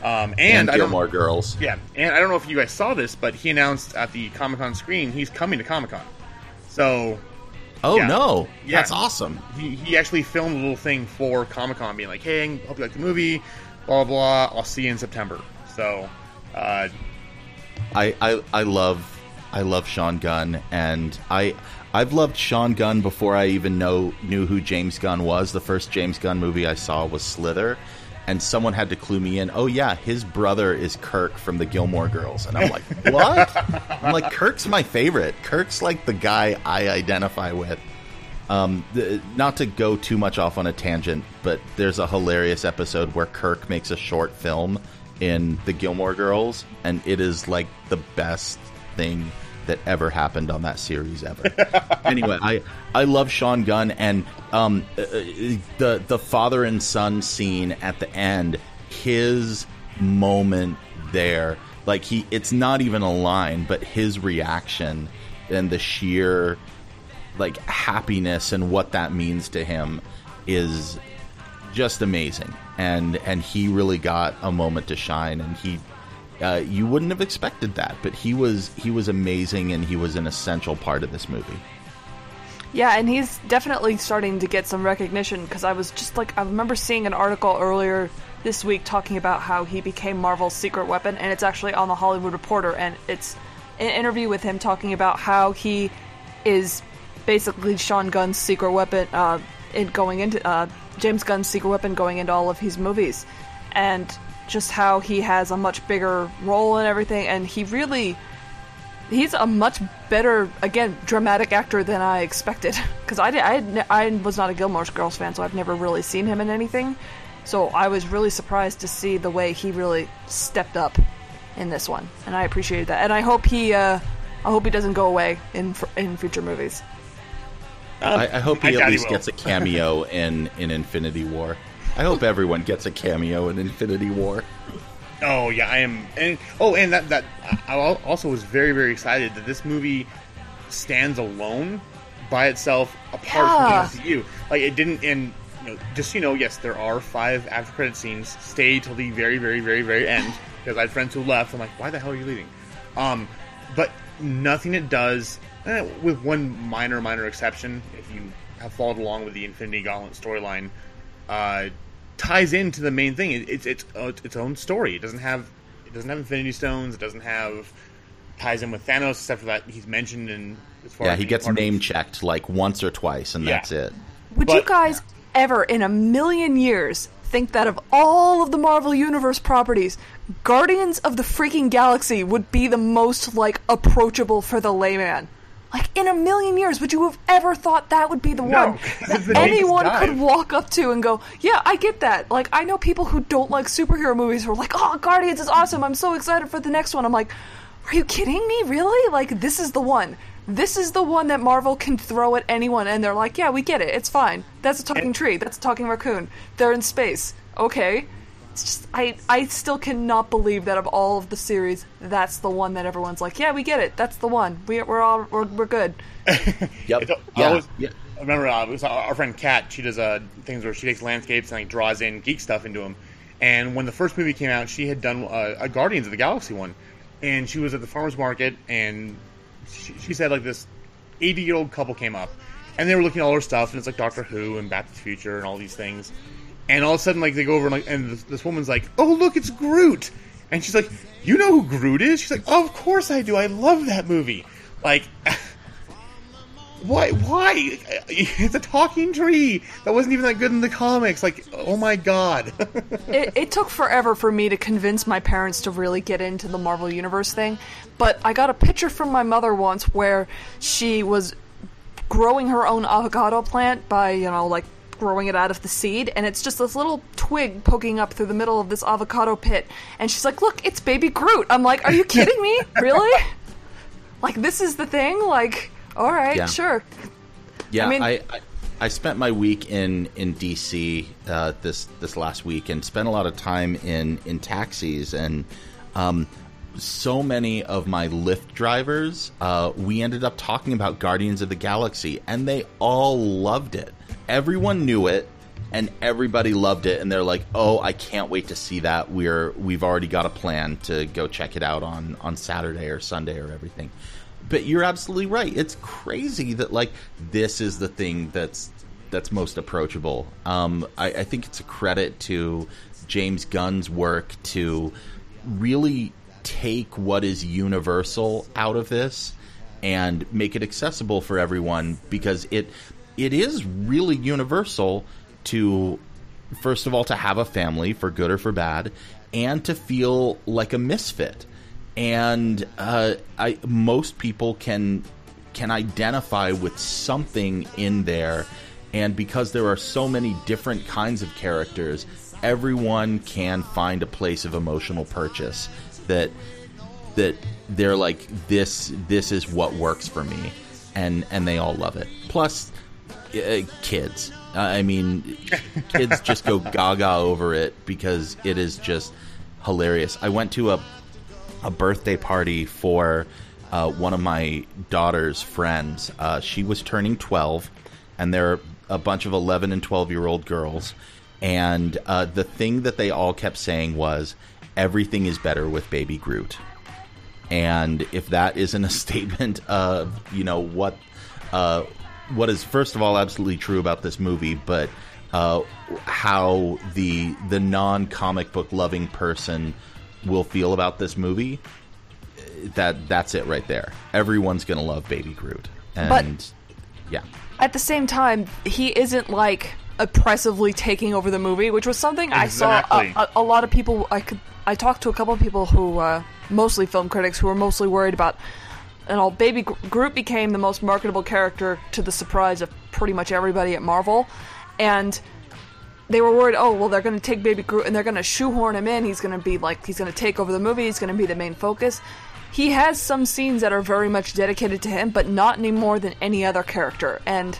Um, and, And, I don't, Gilmore Girls. yeah, and I don't know if you guys saw this, but he announced at the Comic Con screen he's coming to Comic Con. So Oh Yeah. no, Yeah. that's awesome. he, he actually filmed a little thing for Comic Con, being like, "Hey, hope you like the movie, blah blah. blah. I'll see you in September." So, uh, I, I I love I love Sean Gunn and I I've loved Sean Gunn before I even know knew who James Gunn was. The first James Gunn movie I saw was Slither, and someone had to clue me in. Oh yeah, his brother is Kirk from the Gilmore Girls, and I'm like, what? I'm like, Kirk's my favorite. Kirk's like the guy I identify with. Um, the, not to go too much off on a tangent, but there's a hilarious episode where Kirk makes a short film in the Gilmore Girls, and it is like the best thing that ever happened on that series ever. anyway, I I love Sean Gunn and um, uh, uh, the the father and son scene at the end. His moment there, like he, it's not even a line, but his reaction and the sheer like happiness and what that means to him is just amazing and and he really got a moment to shine and he uh, you wouldn't have expected that but he was he was amazing and he was an essential part of this movie. Yeah, and he's definitely starting to get some recognition because I was just like, I remember seeing an article earlier this week talking about how he became Marvel's secret weapon, and it's actually on the Hollywood Reporter, and it's an interview with him talking about how he is basically Sean Gunn's secret weapon, uh, in going into uh, James Gunn's secret weapon going into all of his movies, and just how he has a much bigger role in everything, and he really he's a much better again dramatic actor than I expected. Because I, I, I was not a Gilmore Girls fan so I've never really seen him in anything. So I was really surprised to see the way he really stepped up in this one and I appreciated that. And I hope he uh, I hope he doesn't go away in f- in future movies. I, I hope he doubt at least will. gets a cameo in in Infinity War I hope everyone gets a cameo in Infinity War oh yeah, I am. And oh, and that that I also was very very excited that this movie stands alone by itself apart from the MCU. Like it didn't. And you know, just so you know, yes, there are five after credit scenes. Stay till the very very very very end because I had friends who left. I'm like, why the hell are you leaving? Um, but nothing it does, eh, with one minor minor exception, if you have followed along with the Infinity Gauntlet storyline, uh, ties into the main thing. It, it's it's uh, its own story. It doesn't have it doesn't have Infinity Stones. It doesn't have ties in with Thanos, except for that he's mentioned in. As far yeah as he gets part of- name checked like once or twice and Yeah. that's it would you But- guys ever in a million years think that of all of the Marvel Universe properties Guardians of the freaking Galaxy would be the most like approachable for the layman Like in a million years, would you have ever thought that would be the No, one that the anyone could walk up to and go, "Yeah, I get that." Like I know people who don't like superhero movies who are like, "Oh, Guardians is awesome. I'm so excited for the next one." I'm like, "Are you kidding me? Really? Like this is the one. This is the one that Marvel can throw at anyone and they're like, "Yeah, we get it. It's fine. That's a talking tree. That's a talking raccoon. They're in space." Okay. It's just I I still cannot believe that of all of the series, that's the one that everyone's like, "Yeah, we get it. That's the one. We we're all we're, we're good." Yep. It's, I yeah. always- yeah. I remember uh, was our, our friend Kat. She does uh, things where she takes landscapes and like draws in geek stuff into them. And when the first movie came out, she had done uh, a Guardians of the Galaxy one, and she was at the farmers market, and she, she said like this eighty year old couple came up, and they were looking at all her stuff, and it's like Doctor Who and Back to the Future and all these things. And all of a sudden, like they go over and, like, and this, woman's like, "Oh, look, it's Groot," and she's like, "You know who Groot is?" She's like, "Oh, of course I do. I love that movie." Like. Why? Why? It's a talking tree that wasn't even that good in the comics. Like, oh my god! it, it took forever for me to convince my parents to really get into the Marvel Universe thing, but I got a picture from my mother once where she was growing her own avocado plant by, you know, like growing it out of the seed, and it's just this little twig poking up through the middle of this avocado pit, and she's like, "Look, it's baby Groot." I'm like, "Are you kidding me? Really? Like this is the thing? Like, all right, Yeah. sure." Yeah, I I, mean- I, I spent my week in in DC uh, this this last week and spent a lot of time in in taxis and um, so many of my Lyft drivers. Uh, we ended up talking about Guardians of the Galaxy and they all loved it. Everyone knew it and everybody loved it and they're like, "Oh, I can't wait to see that. We're we've already got a plan to go check it out on on Saturday or Sunday or everything." but you're absolutely right. It's crazy that like this is the thing that's that's most approachable. Um, I, I think it's a credit to James Gunn's work to really take what is universal out of this and make it accessible for everyone because it it is really universal to first of all to have a family for good or for bad and to feel like a misfit and uh, I most people can can identify with something in there, and because there are so many different kinds of characters, everyone can find a place of emotional purchase that that they're like this this is what works for me, and and they all love it. Plus, uh, kids. I mean, kids just go gaga over it because it is just hilarious. I went to a a birthday party for uh, one of my daughter's friends. Uh, she was turning 12, and there are a bunch of 11 and 12 year old girls. And uh, the thing that they all kept saying was, everything is better with Baby Groot. And if that isn't a statement of, you know, what. Uh, what is first of all absolutely true about this movie, but uh, how the the non comic book loving person will feel about this movie, that that's it right there. Everyone's gonna love Baby Groot, and yeah, at the same time, he isn't like oppressively taking over the movie, which was something I saw a, a, a lot of people. I could I talked to a couple of people who, uh, mostly film critics, who were mostly worried about. You all Baby Gro- Groot became the most marketable character to the surprise of pretty much everybody at Marvel, and they were worried, oh, well, they're going to take Baby Groot and they're going to shoehorn him in. He's going to be like, he's going to take over the movie. He's going to be the main focus. He has some scenes that are very much dedicated to him, but not any more than any other character. And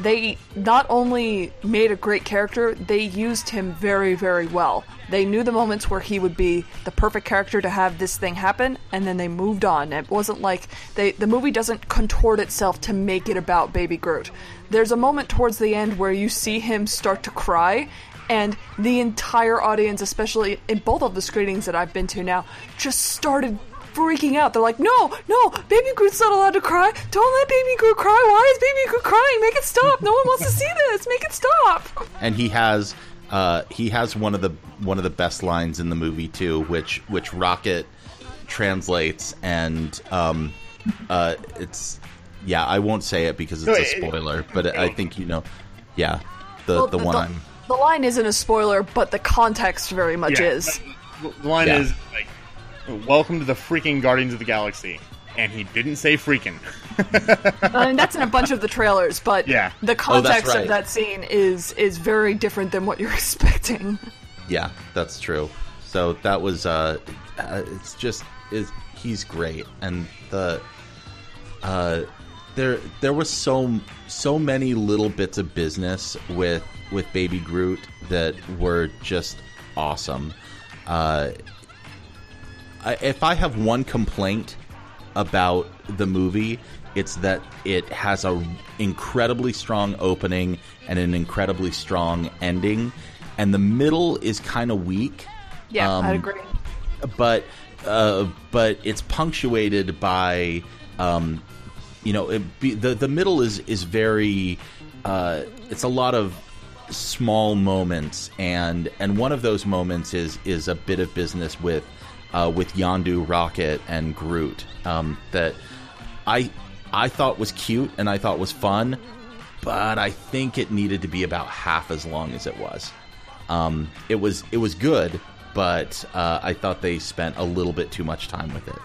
they not only made a great character, they used him very, very well. They knew the moments where he would be the perfect character to have this thing happen, and then they moved on. It wasn't like they the movie doesn't contort itself to make it about Baby Groot. There's a moment towards the end where you see him start to cry, and the entire audience, especially in both of the screenings that I've been to now, just started freaking out. They're like, "No, no, Baby Groot's not allowed to cry. Don't let Baby Groot cry. Why is Baby Groot crying? Make it stop. No one wants to see this. Make it stop." and he has uh, he has one of the one of the best lines in the movie too, which which Rocket translates, and um, uh, it's yeah, I won't say it because it's a spoiler, but I think you know, yeah, the Well, the the, one the- I'm the line isn't a spoiler, but the context very much Yeah. is. The line Yeah. is like, "Welcome to the freaking Guardians of the Galaxy," and he didn't say freaking. I mean, that's in a bunch of the trailers, but Yeah. the Oh, context right. of that scene is is very different than what you're expecting. Yeah, that's true. So that was uh, uh it's just is he's great and the uh there there was so so many little bits of business with with baby Groot that were just awesome. Uh I, if I have one complaint about the movie, it's that it has a incredibly strong opening and an incredibly strong ending, and the middle is kind of weak. Yeah, Um, I'd agree. But uh, but it's punctuated by um, you know it be, the the middle is is very uh, it's a lot of small moments and and one of those moments is is a bit of business with uh, with Yondu, Rocket, and Groot um, that I I thought was cute and I thought was fun, but I think it needed to be about half as long as it was. Um, it was it was good, but uh, I thought they spent a little bit too much time with it.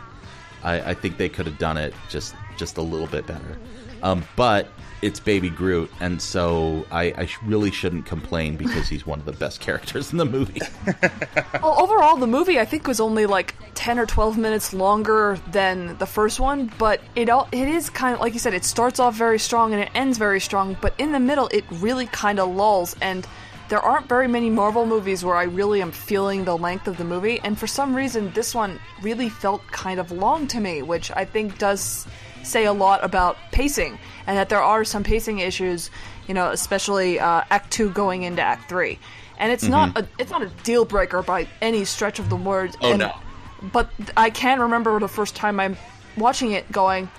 I, I think they could have done it just just a little bit better. Um, but it's Baby Groot, and so I, I really shouldn't complain because he's one of the best characters in the movie. Well, overall, the movie I think was only like ten or twelve minutes longer than the first one, but it all it is kind of like you said. It starts off very strong and it ends very strong, but in the middle, it really kind of lulls. And there aren't very many Marvel movies where I really am feeling the length of the movie, and for some reason, this one really felt kind of long to me, which I think does say a lot about pacing, and that there are some pacing issues, you know, especially uh, Act Two going into Act Three. And it's not a it's not a deal breaker by any stretch of the word. Oh, and- no. But I can remember the first time I'm watching it, going,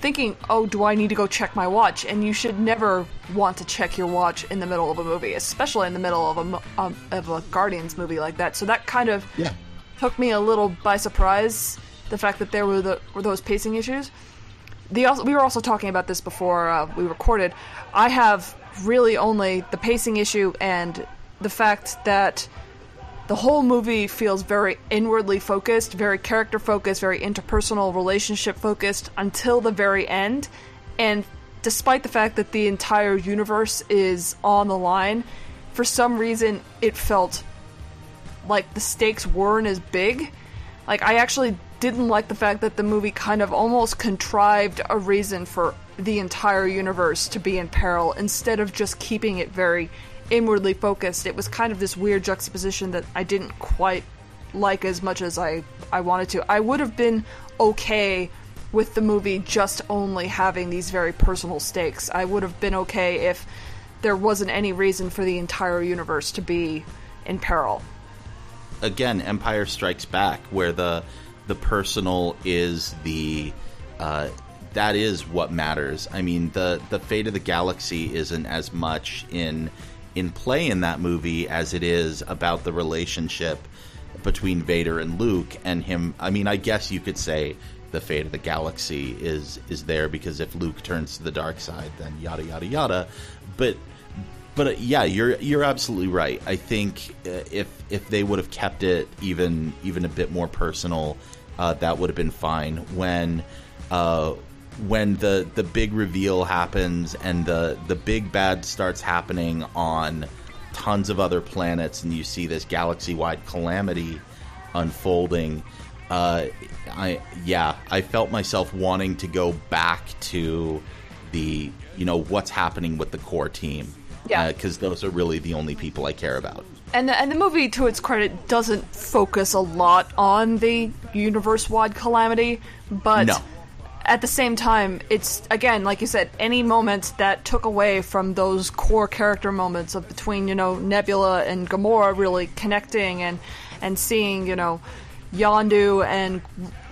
thinking, "Oh, do I need to go check my watch?" And you should never want to check your watch in the middle of a movie, especially in the middle of a mo- um, of a Guardians movie like that. So that kind of Yeah. took me a little by surprise. The fact that there were the were those pacing issues. The also, we were also talking about this before uh, we recorded. I have really only the pacing issue and the fact that the whole movie feels very inwardly focused, very character focused, very interpersonal relationship focused until the very end. And despite the fact that the entire universe is on the line, for some reason it felt like the stakes weren't as big. Like I actually didn't like the fact that the movie kind of almost contrived a reason for the entire universe to be in peril instead of just keeping it very inwardly focused. It was kind of this weird juxtaposition that I didn't quite like as much as I I wanted to. I would have been okay with the movie just only having these very personal stakes. I would have been okay if there wasn't any reason for the entire universe to be in peril. again Empire Strikes Back, where the the personal is the uh, that is what matters. I mean, the the fate of the galaxy isn't as much in in play in that movie as it is about the relationship between Vader and Luke and him. I mean, I guess you could say the fate of the galaxy is is there because if Luke turns to the dark side, then yada yada yada. But but uh, yeah, you're you're absolutely right. I think uh, if if they would have kept it even even a bit more personal, uh, that would have been fine. When uh, when the the big reveal happens and the the big bad starts happening on tons of other planets, and you see this galaxy wide calamity unfolding. Uh, I yeah, I felt myself wanting to go back to the you know what's happening with the core team Yeah. Uh, because those are really the only people I care about. And the, and the movie, to its credit, doesn't focus a lot on the universe-wide calamity, but No. at the same time, it's again, like you said, any moment that took away from those core character moments of between you know Nebula and Gamora really connecting and and seeing you know Yondu and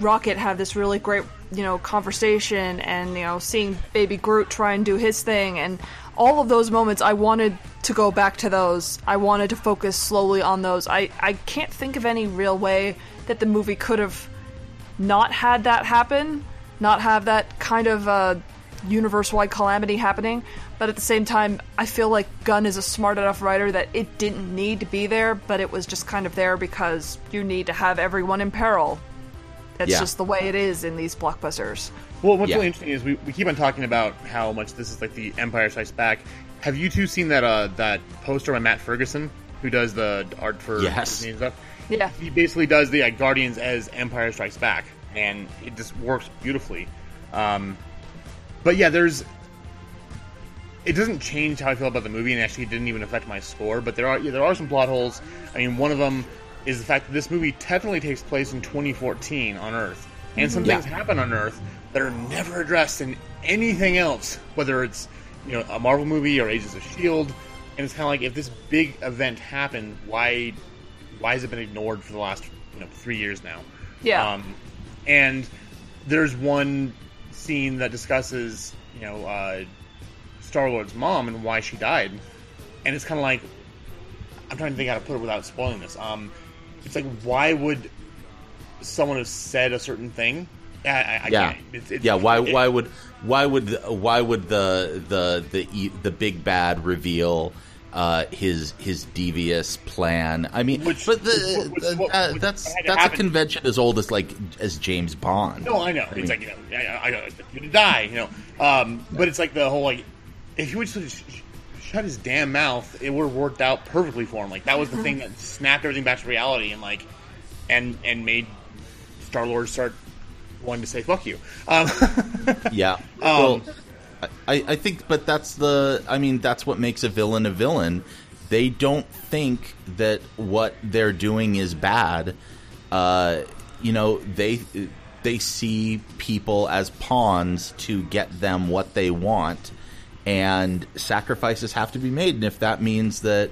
Rocket have this really great you know conversation and you know seeing Baby Groot try and do his thing and all of those moments I wanted to go back to those. I wanted to focus slowly on those. I I can't think of any real way that the movie could have not had that happen, not have that kind of uh, universe-wide calamity happening. But at the same time, I feel like Gunn is a smart enough writer that it didn't need to be there, but it was just kind of there because you need to have everyone in peril. That's Yeah. just the way it is in these blockbusters. Well, what's Yeah. really interesting is we, we keep on talking about how much this is like the Empire Strikes Back. Have you two seen that uh, that poster by Matt Ferguson, who does the art for Yes. Disney and stuff? Yeah. He basically does the uh, Guardians as Empire Strikes Back, and it just works beautifully. Um, but yeah, there's. It doesn't change how I feel about the movie, and actually, it didn't even affect my score. But there are yeah, there are some plot holes. I mean, one of them is the fact that this movie technically takes place in 2014 on Earth, and some Yeah. things happen on Earth that are never addressed in anything else, whether it's you know a Marvel movie or Agents of Shield. And it's kind of like if this big event happened, why why has it been ignored for the last you know three years now? Yeah. Um, and there's one scene that discusses you know uh, Star Lord's mom and why she died, and it's kind of like I'm trying to think how to put it without spoiling this. Um, it's like why would someone have said a certain thing? I, I, I Yeah. It's, it's, yeah. Why? it- Why would? Why would? Why would the the the the big bad reveal uh, his his devious plan? I mean, Which- but the, which- which- uh, that's that's a convention as old as like as James Bond. No, I know. it's like you know, I, I, I, die, you know. Um, but it's like the whole like, if he would just sh- sh- shut his damn mouth, it would have worked out perfectly for him. Like that was the thing that snapped everything back to reality, and like, and and made Star Lord start wanting to say "fuck you." Um, Yeah. well, I, I think, but that's the. I mean, that's what makes a villain a villain. They don't think that what they're doing is bad. Uh, you know, they they see people as pawns to get them what they want, and sacrifices have to be made. And if that means that,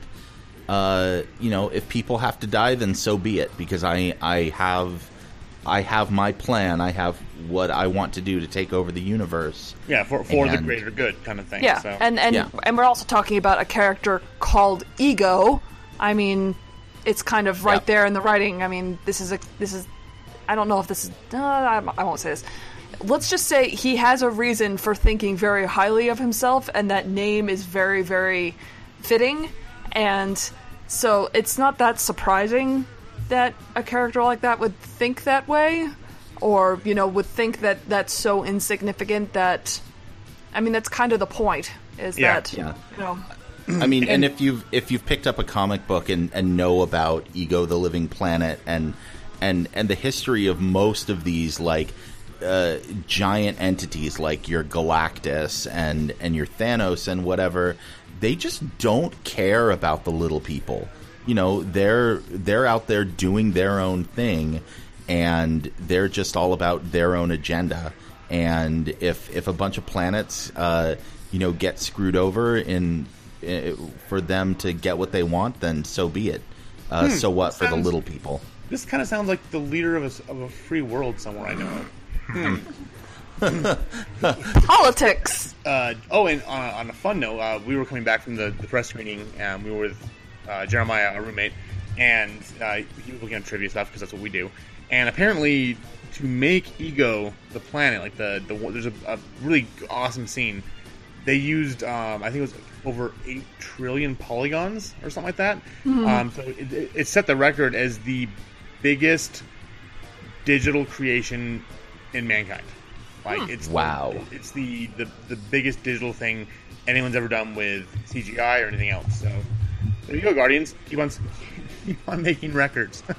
uh, you know, if people have to die, then so be it. Because I I have. I have my plan. I have what I want to do to take over the universe. yeah, for for the greater good kind of thing. Yeah, So. and and Yeah. and we're also talking about a character called Ego. I mean, it's kind of right Yeah. there in the writing. I mean, this is a this is. I don't know if this is. Uh, I, I won't say this. Let's just say he has a reason for thinking very highly of himself, and that name is very very fitting. And so it's not that surprising that a character like that would think that way, or you know, would think that that's so insignificant that I mean, that's kind of the point. Is Yeah. that Yeah. you know? I mean, and if you've if you've picked up a comic book and, and know about Ego the Living Planet and and and the history of most of these like uh, giant entities like your Galactus and and your Thanos and whatever, they just don't care about the little people. You know, they're they're out there doing their own thing, and they're just all about their own agenda. And if if a bunch of planets, uh, you know, get screwed over in uh, for them to get what they want, then so be it. Uh, so what for the little people? this kind of sounds like the leader of a, s- of a free world somewhere I know of. Politics. Uh, oh, and on, on a fun note, uh, we were coming back from the, the press screening. and we were with uh, Jeremiah, our roommate, and uh, he was looking at trivia stuff because that's what we do. And apparently, to make Ego the planet, like the, the there's a, a really awesome scene. They used, um, I think it was over eight trillion polygons or something like that. Um, so it, it, it set the record as the biggest digital creation in mankind. Like it's Wow. it's the, the the biggest digital thing anyone's ever done with CGI or anything else. So there you go, Guardians. Keep on keep on making records.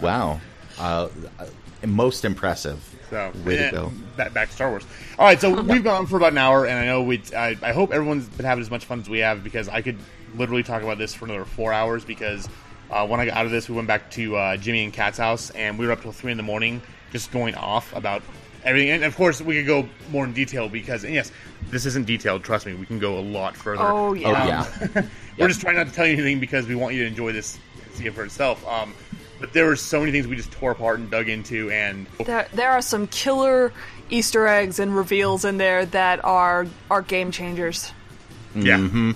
Wow, uh, uh, most impressive. So Way to eh, go. Back, back to Star Wars. All right, so we've gone on for about an hour, and I know we. I, I hope everyone's been having as much fun as we have because I could literally talk about this for another four hours. Because uh, when I got out of this, we went back to uh, Jimmy and Kat's house, and we were up till three in the morning, just going off about everything. And of course, we could go more in detail because, and yes, this isn't detailed. Trust me, we can go a lot further. Oh, yeah. Oh Um, yeah, We're just trying not to tell you anything because we want you to enjoy this, see it for itself. Um, but there were so many things we just tore apart and dug into, and There, there are some killer Easter eggs and reveals in there that are are game changers. Yeah, and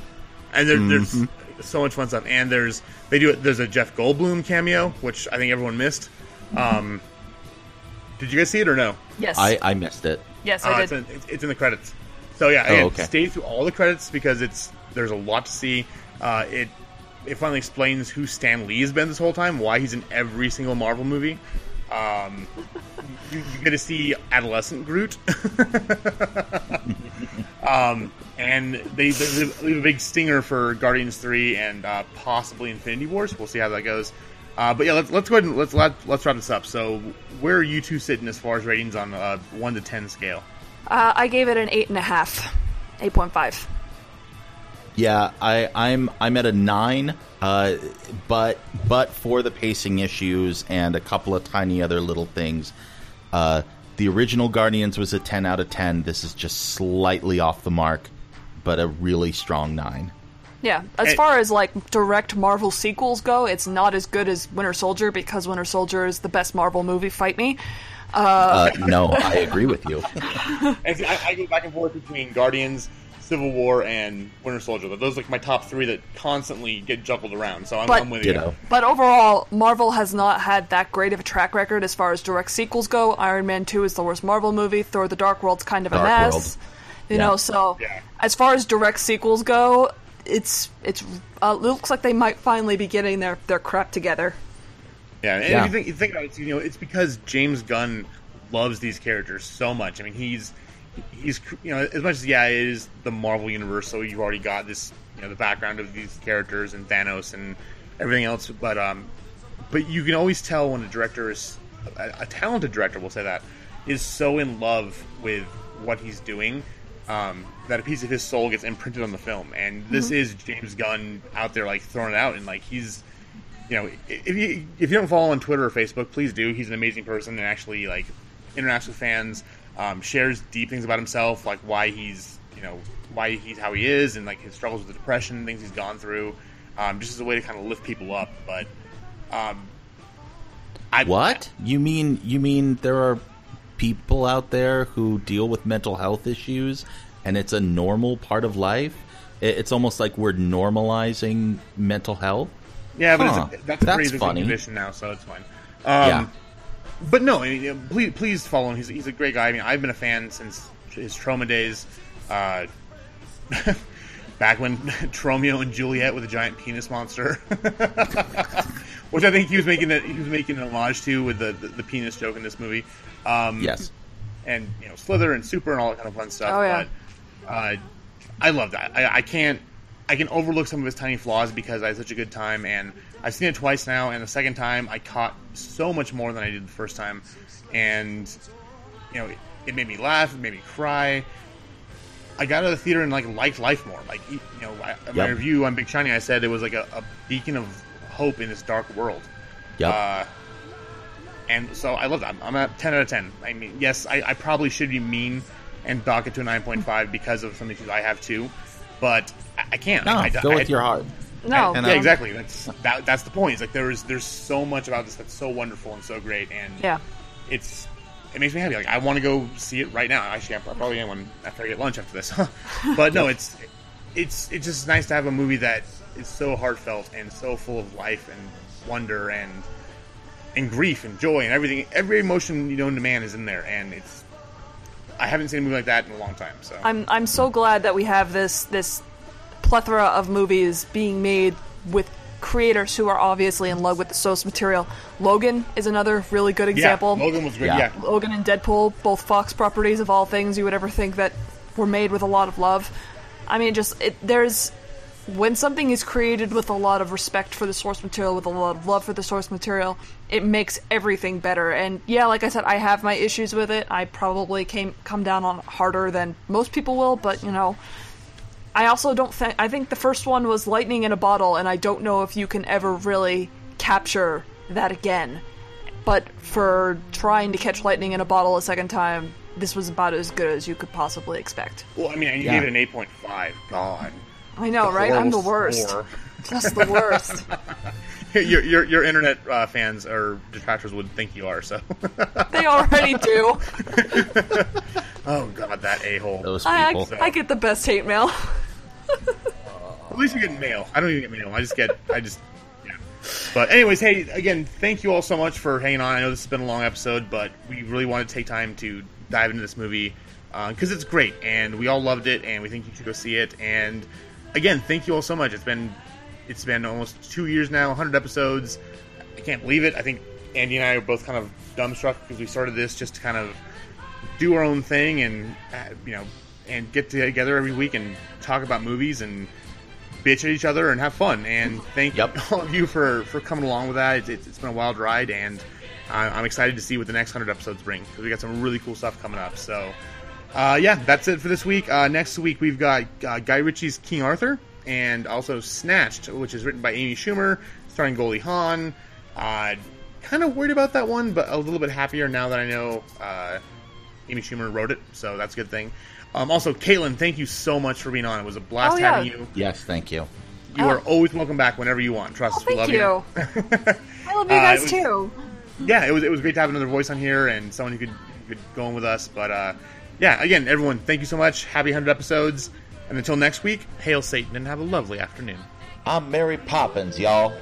there, there's so much fun stuff. And there's they do it. There's a Jeff Goldblum cameo, which I think everyone missed. Um, did you guys see it or no? Yes. I, I missed it. yes, Uh, I it's, did. in, it's, it's in the credits. So yeah, Oh, again, okay. stay through all the credits because it's there's a lot to see. Uh, it it finally explains who Stan Lee has been this whole time, why he's in every single Marvel movie. Um, you, you get to see adolescent Groot. um, and they, they leave a big stinger for Guardians Three and uh, possibly Infinity Wars. We'll see how that goes. Uh, but yeah, let's let's go ahead and let's let, let's wrap this up. So, where are you two sitting as far as ratings on a one to ten scale? Uh, I gave it an eight and a half, eight point five. Yeah, I, I'm I'm at a nine, uh, but but for the pacing issues and a couple of tiny other little things, uh, the original Guardians was a ten out of ten. This is just slightly off the mark, but a really strong nine. Yeah, as Hey. far as like direct Marvel sequels go, it's not as good as Winter Soldier because Winter Soldier is the best Marvel movie. Fight me. Uh, no, I agree with you. And see, I, I go back and forth between Guardians, Civil War, and Winter Soldier. Those are like my top three that constantly get juggled around. So I'm, But- I'm with Ditto. you. But overall, Marvel has not had that great of a track record as far as direct sequels go. Iron Man 2 is the worst Marvel movie. Thor the Dark World's kind of a mess. World. You Yeah. know, so Yeah. as far as direct sequels go, it's it's uh, looks like they might finally be getting their, their crap together. Yeah, and Yeah. if you think, you think about it, you know, it's because James Gunn loves these characters so much. I mean, he's he's you know, as much as yeah, it is the Marvel universe, so you've already got this, you know, the background of these characters and Thanos and everything else. But um, but you can always tell when a director is a, a talented director, we'll say that, is so in love with what he's doing. Um, that a piece of his soul gets imprinted on the film, and this is James Gunn out there like throwing it out, and like he's you know, if you if you don't follow on Twitter or Facebook, please do. He's an amazing person and actually like interacts with fans, um, shares deep things about himself, like why he's you know why he's how he is, and like his struggles with depression, things he's gone through, um, just as a way to kind of lift people up. But um, I What you mean? You mean there are people out there who deal with mental health issues, and it's a normal part of life? It's almost like we're normalizing mental health. Yeah, but Huh. it's a, that's a That's pretty existing funny. condition now, so it's fine. Um, Yeah. But no, I mean, please, please follow him. He's, he's a great guy. I mean, I've been a fan since his Troma days. Uh, back when Romeo and Juliet with a giant penis monster, which I think he was making a, he was making an homage to with the, the, the penis joke in this movie. Um, Yes. and you know Slither and Super and all that kind of fun stuff. Oh, yeah. But uh, I love that. I, I can't. I can overlook some of his tiny flaws because I had such a good time, and I've seen it twice now. And the second time, I caught so much more than I did the first time, and you know, it, it made me laugh, it made me cry. I got out of the theater and like liked life more. Like you know, I, in my review on Big Shiny, I said it was like a, a beacon of hope in this dark world. Yep. Uh, and so I love that. I'm at 10 out of 10. I mean, yes, I, I probably should be mean and dock it to a 9.5 because of some issues I have too, but I, I can't. no, I, I, go I- with your heart. No, And, Yeah, exactly. That's that, that's the point. It's like there's there's so much about this that's so wonderful and so great, and yeah. it's it makes me happy. Like I want to go see it right now. Actually, I probably am when after I get lunch after this. but no, it's it's it's just nice to have a movie that is so heartfelt and so full of life and wonder and and grief and joy and everything. Every emotion you know to man is in there, and it's. I haven't seen a movie like that in a long time. So I'm I'm so glad that we have this this plethora of movies being made with creators who are obviously in love with the source material. Logan is another really good example. Yeah, Logan was great. Yeah. Yeah, Logan and Deadpool, both Fox properties of all things you would ever think that were made with a lot of love. I mean, just it, there's when something is created with a lot of respect for the source material, with a lot of love for the source material, it makes everything better. And yeah, like I said, I have my issues with it. I probably came come down on harder than most people will, but you know, I also don't think I think the first one was lightning in a bottle, and I don't know if you can ever really capture that again. But for trying to catch lightning in a bottle a second time, this was about as good as you could possibly expect. Well, I mean, you Yeah. gave it an eight point five. God, I know, The right? I'm the worst. score. Just the worst. your, your your internet uh, fans or detractors would think you are. So, they already do. oh god, that a hole. Those people. I, I get the best hate mail. At least you get mail. I don't even get mail. I just get. I just. Yeah. But anyways, hey, again, thank you all so much for hanging on. I know this has been a long episode, but we really wanted to take time to dive into this movie because it's great, and we all loved it, and we think you should go see it. And again, thank you all so much. It's been it's been almost two years now, 100 episodes. I can't believe it. I think Andy and I are both kind of dumbstruck because we started this just to kind of do our own thing and uh, you know and get together every week and talk about movies and bitch at each other and have fun. And thank Yep. all of you for for coming along with that. It's, it's, been a wild ride, and I- I'm excited to see what the next hundred episodes bring because we got some really cool stuff coming up. So. Uh, yeah, that's it for this week. Uh, next week we've got uh, Guy Ritchie's King Arthur and also Snatched, which is written by Amy Schumer, starring Goldie Hawn. Uh, kind of worried about that one, but a little bit happier now that I know uh, Amy Schumer wrote it, so that's a good thing. Um, also, Caitlin, thank you so much for being on. It was a blast Oh, yeah. having you. Yes, thank you. You Oh. are always welcome back whenever you want. Trust Oh, us, we love you. I love you Uh, guys it was- too. yeah, it was it was great to have another voice on here and someone who could who could go in with us. But uh, yeah, again, everyone, thank you so much. Happy hundred episodes, and until next week, hail Satan and have a lovely afternoon. I'm Mary Poppins, y'all.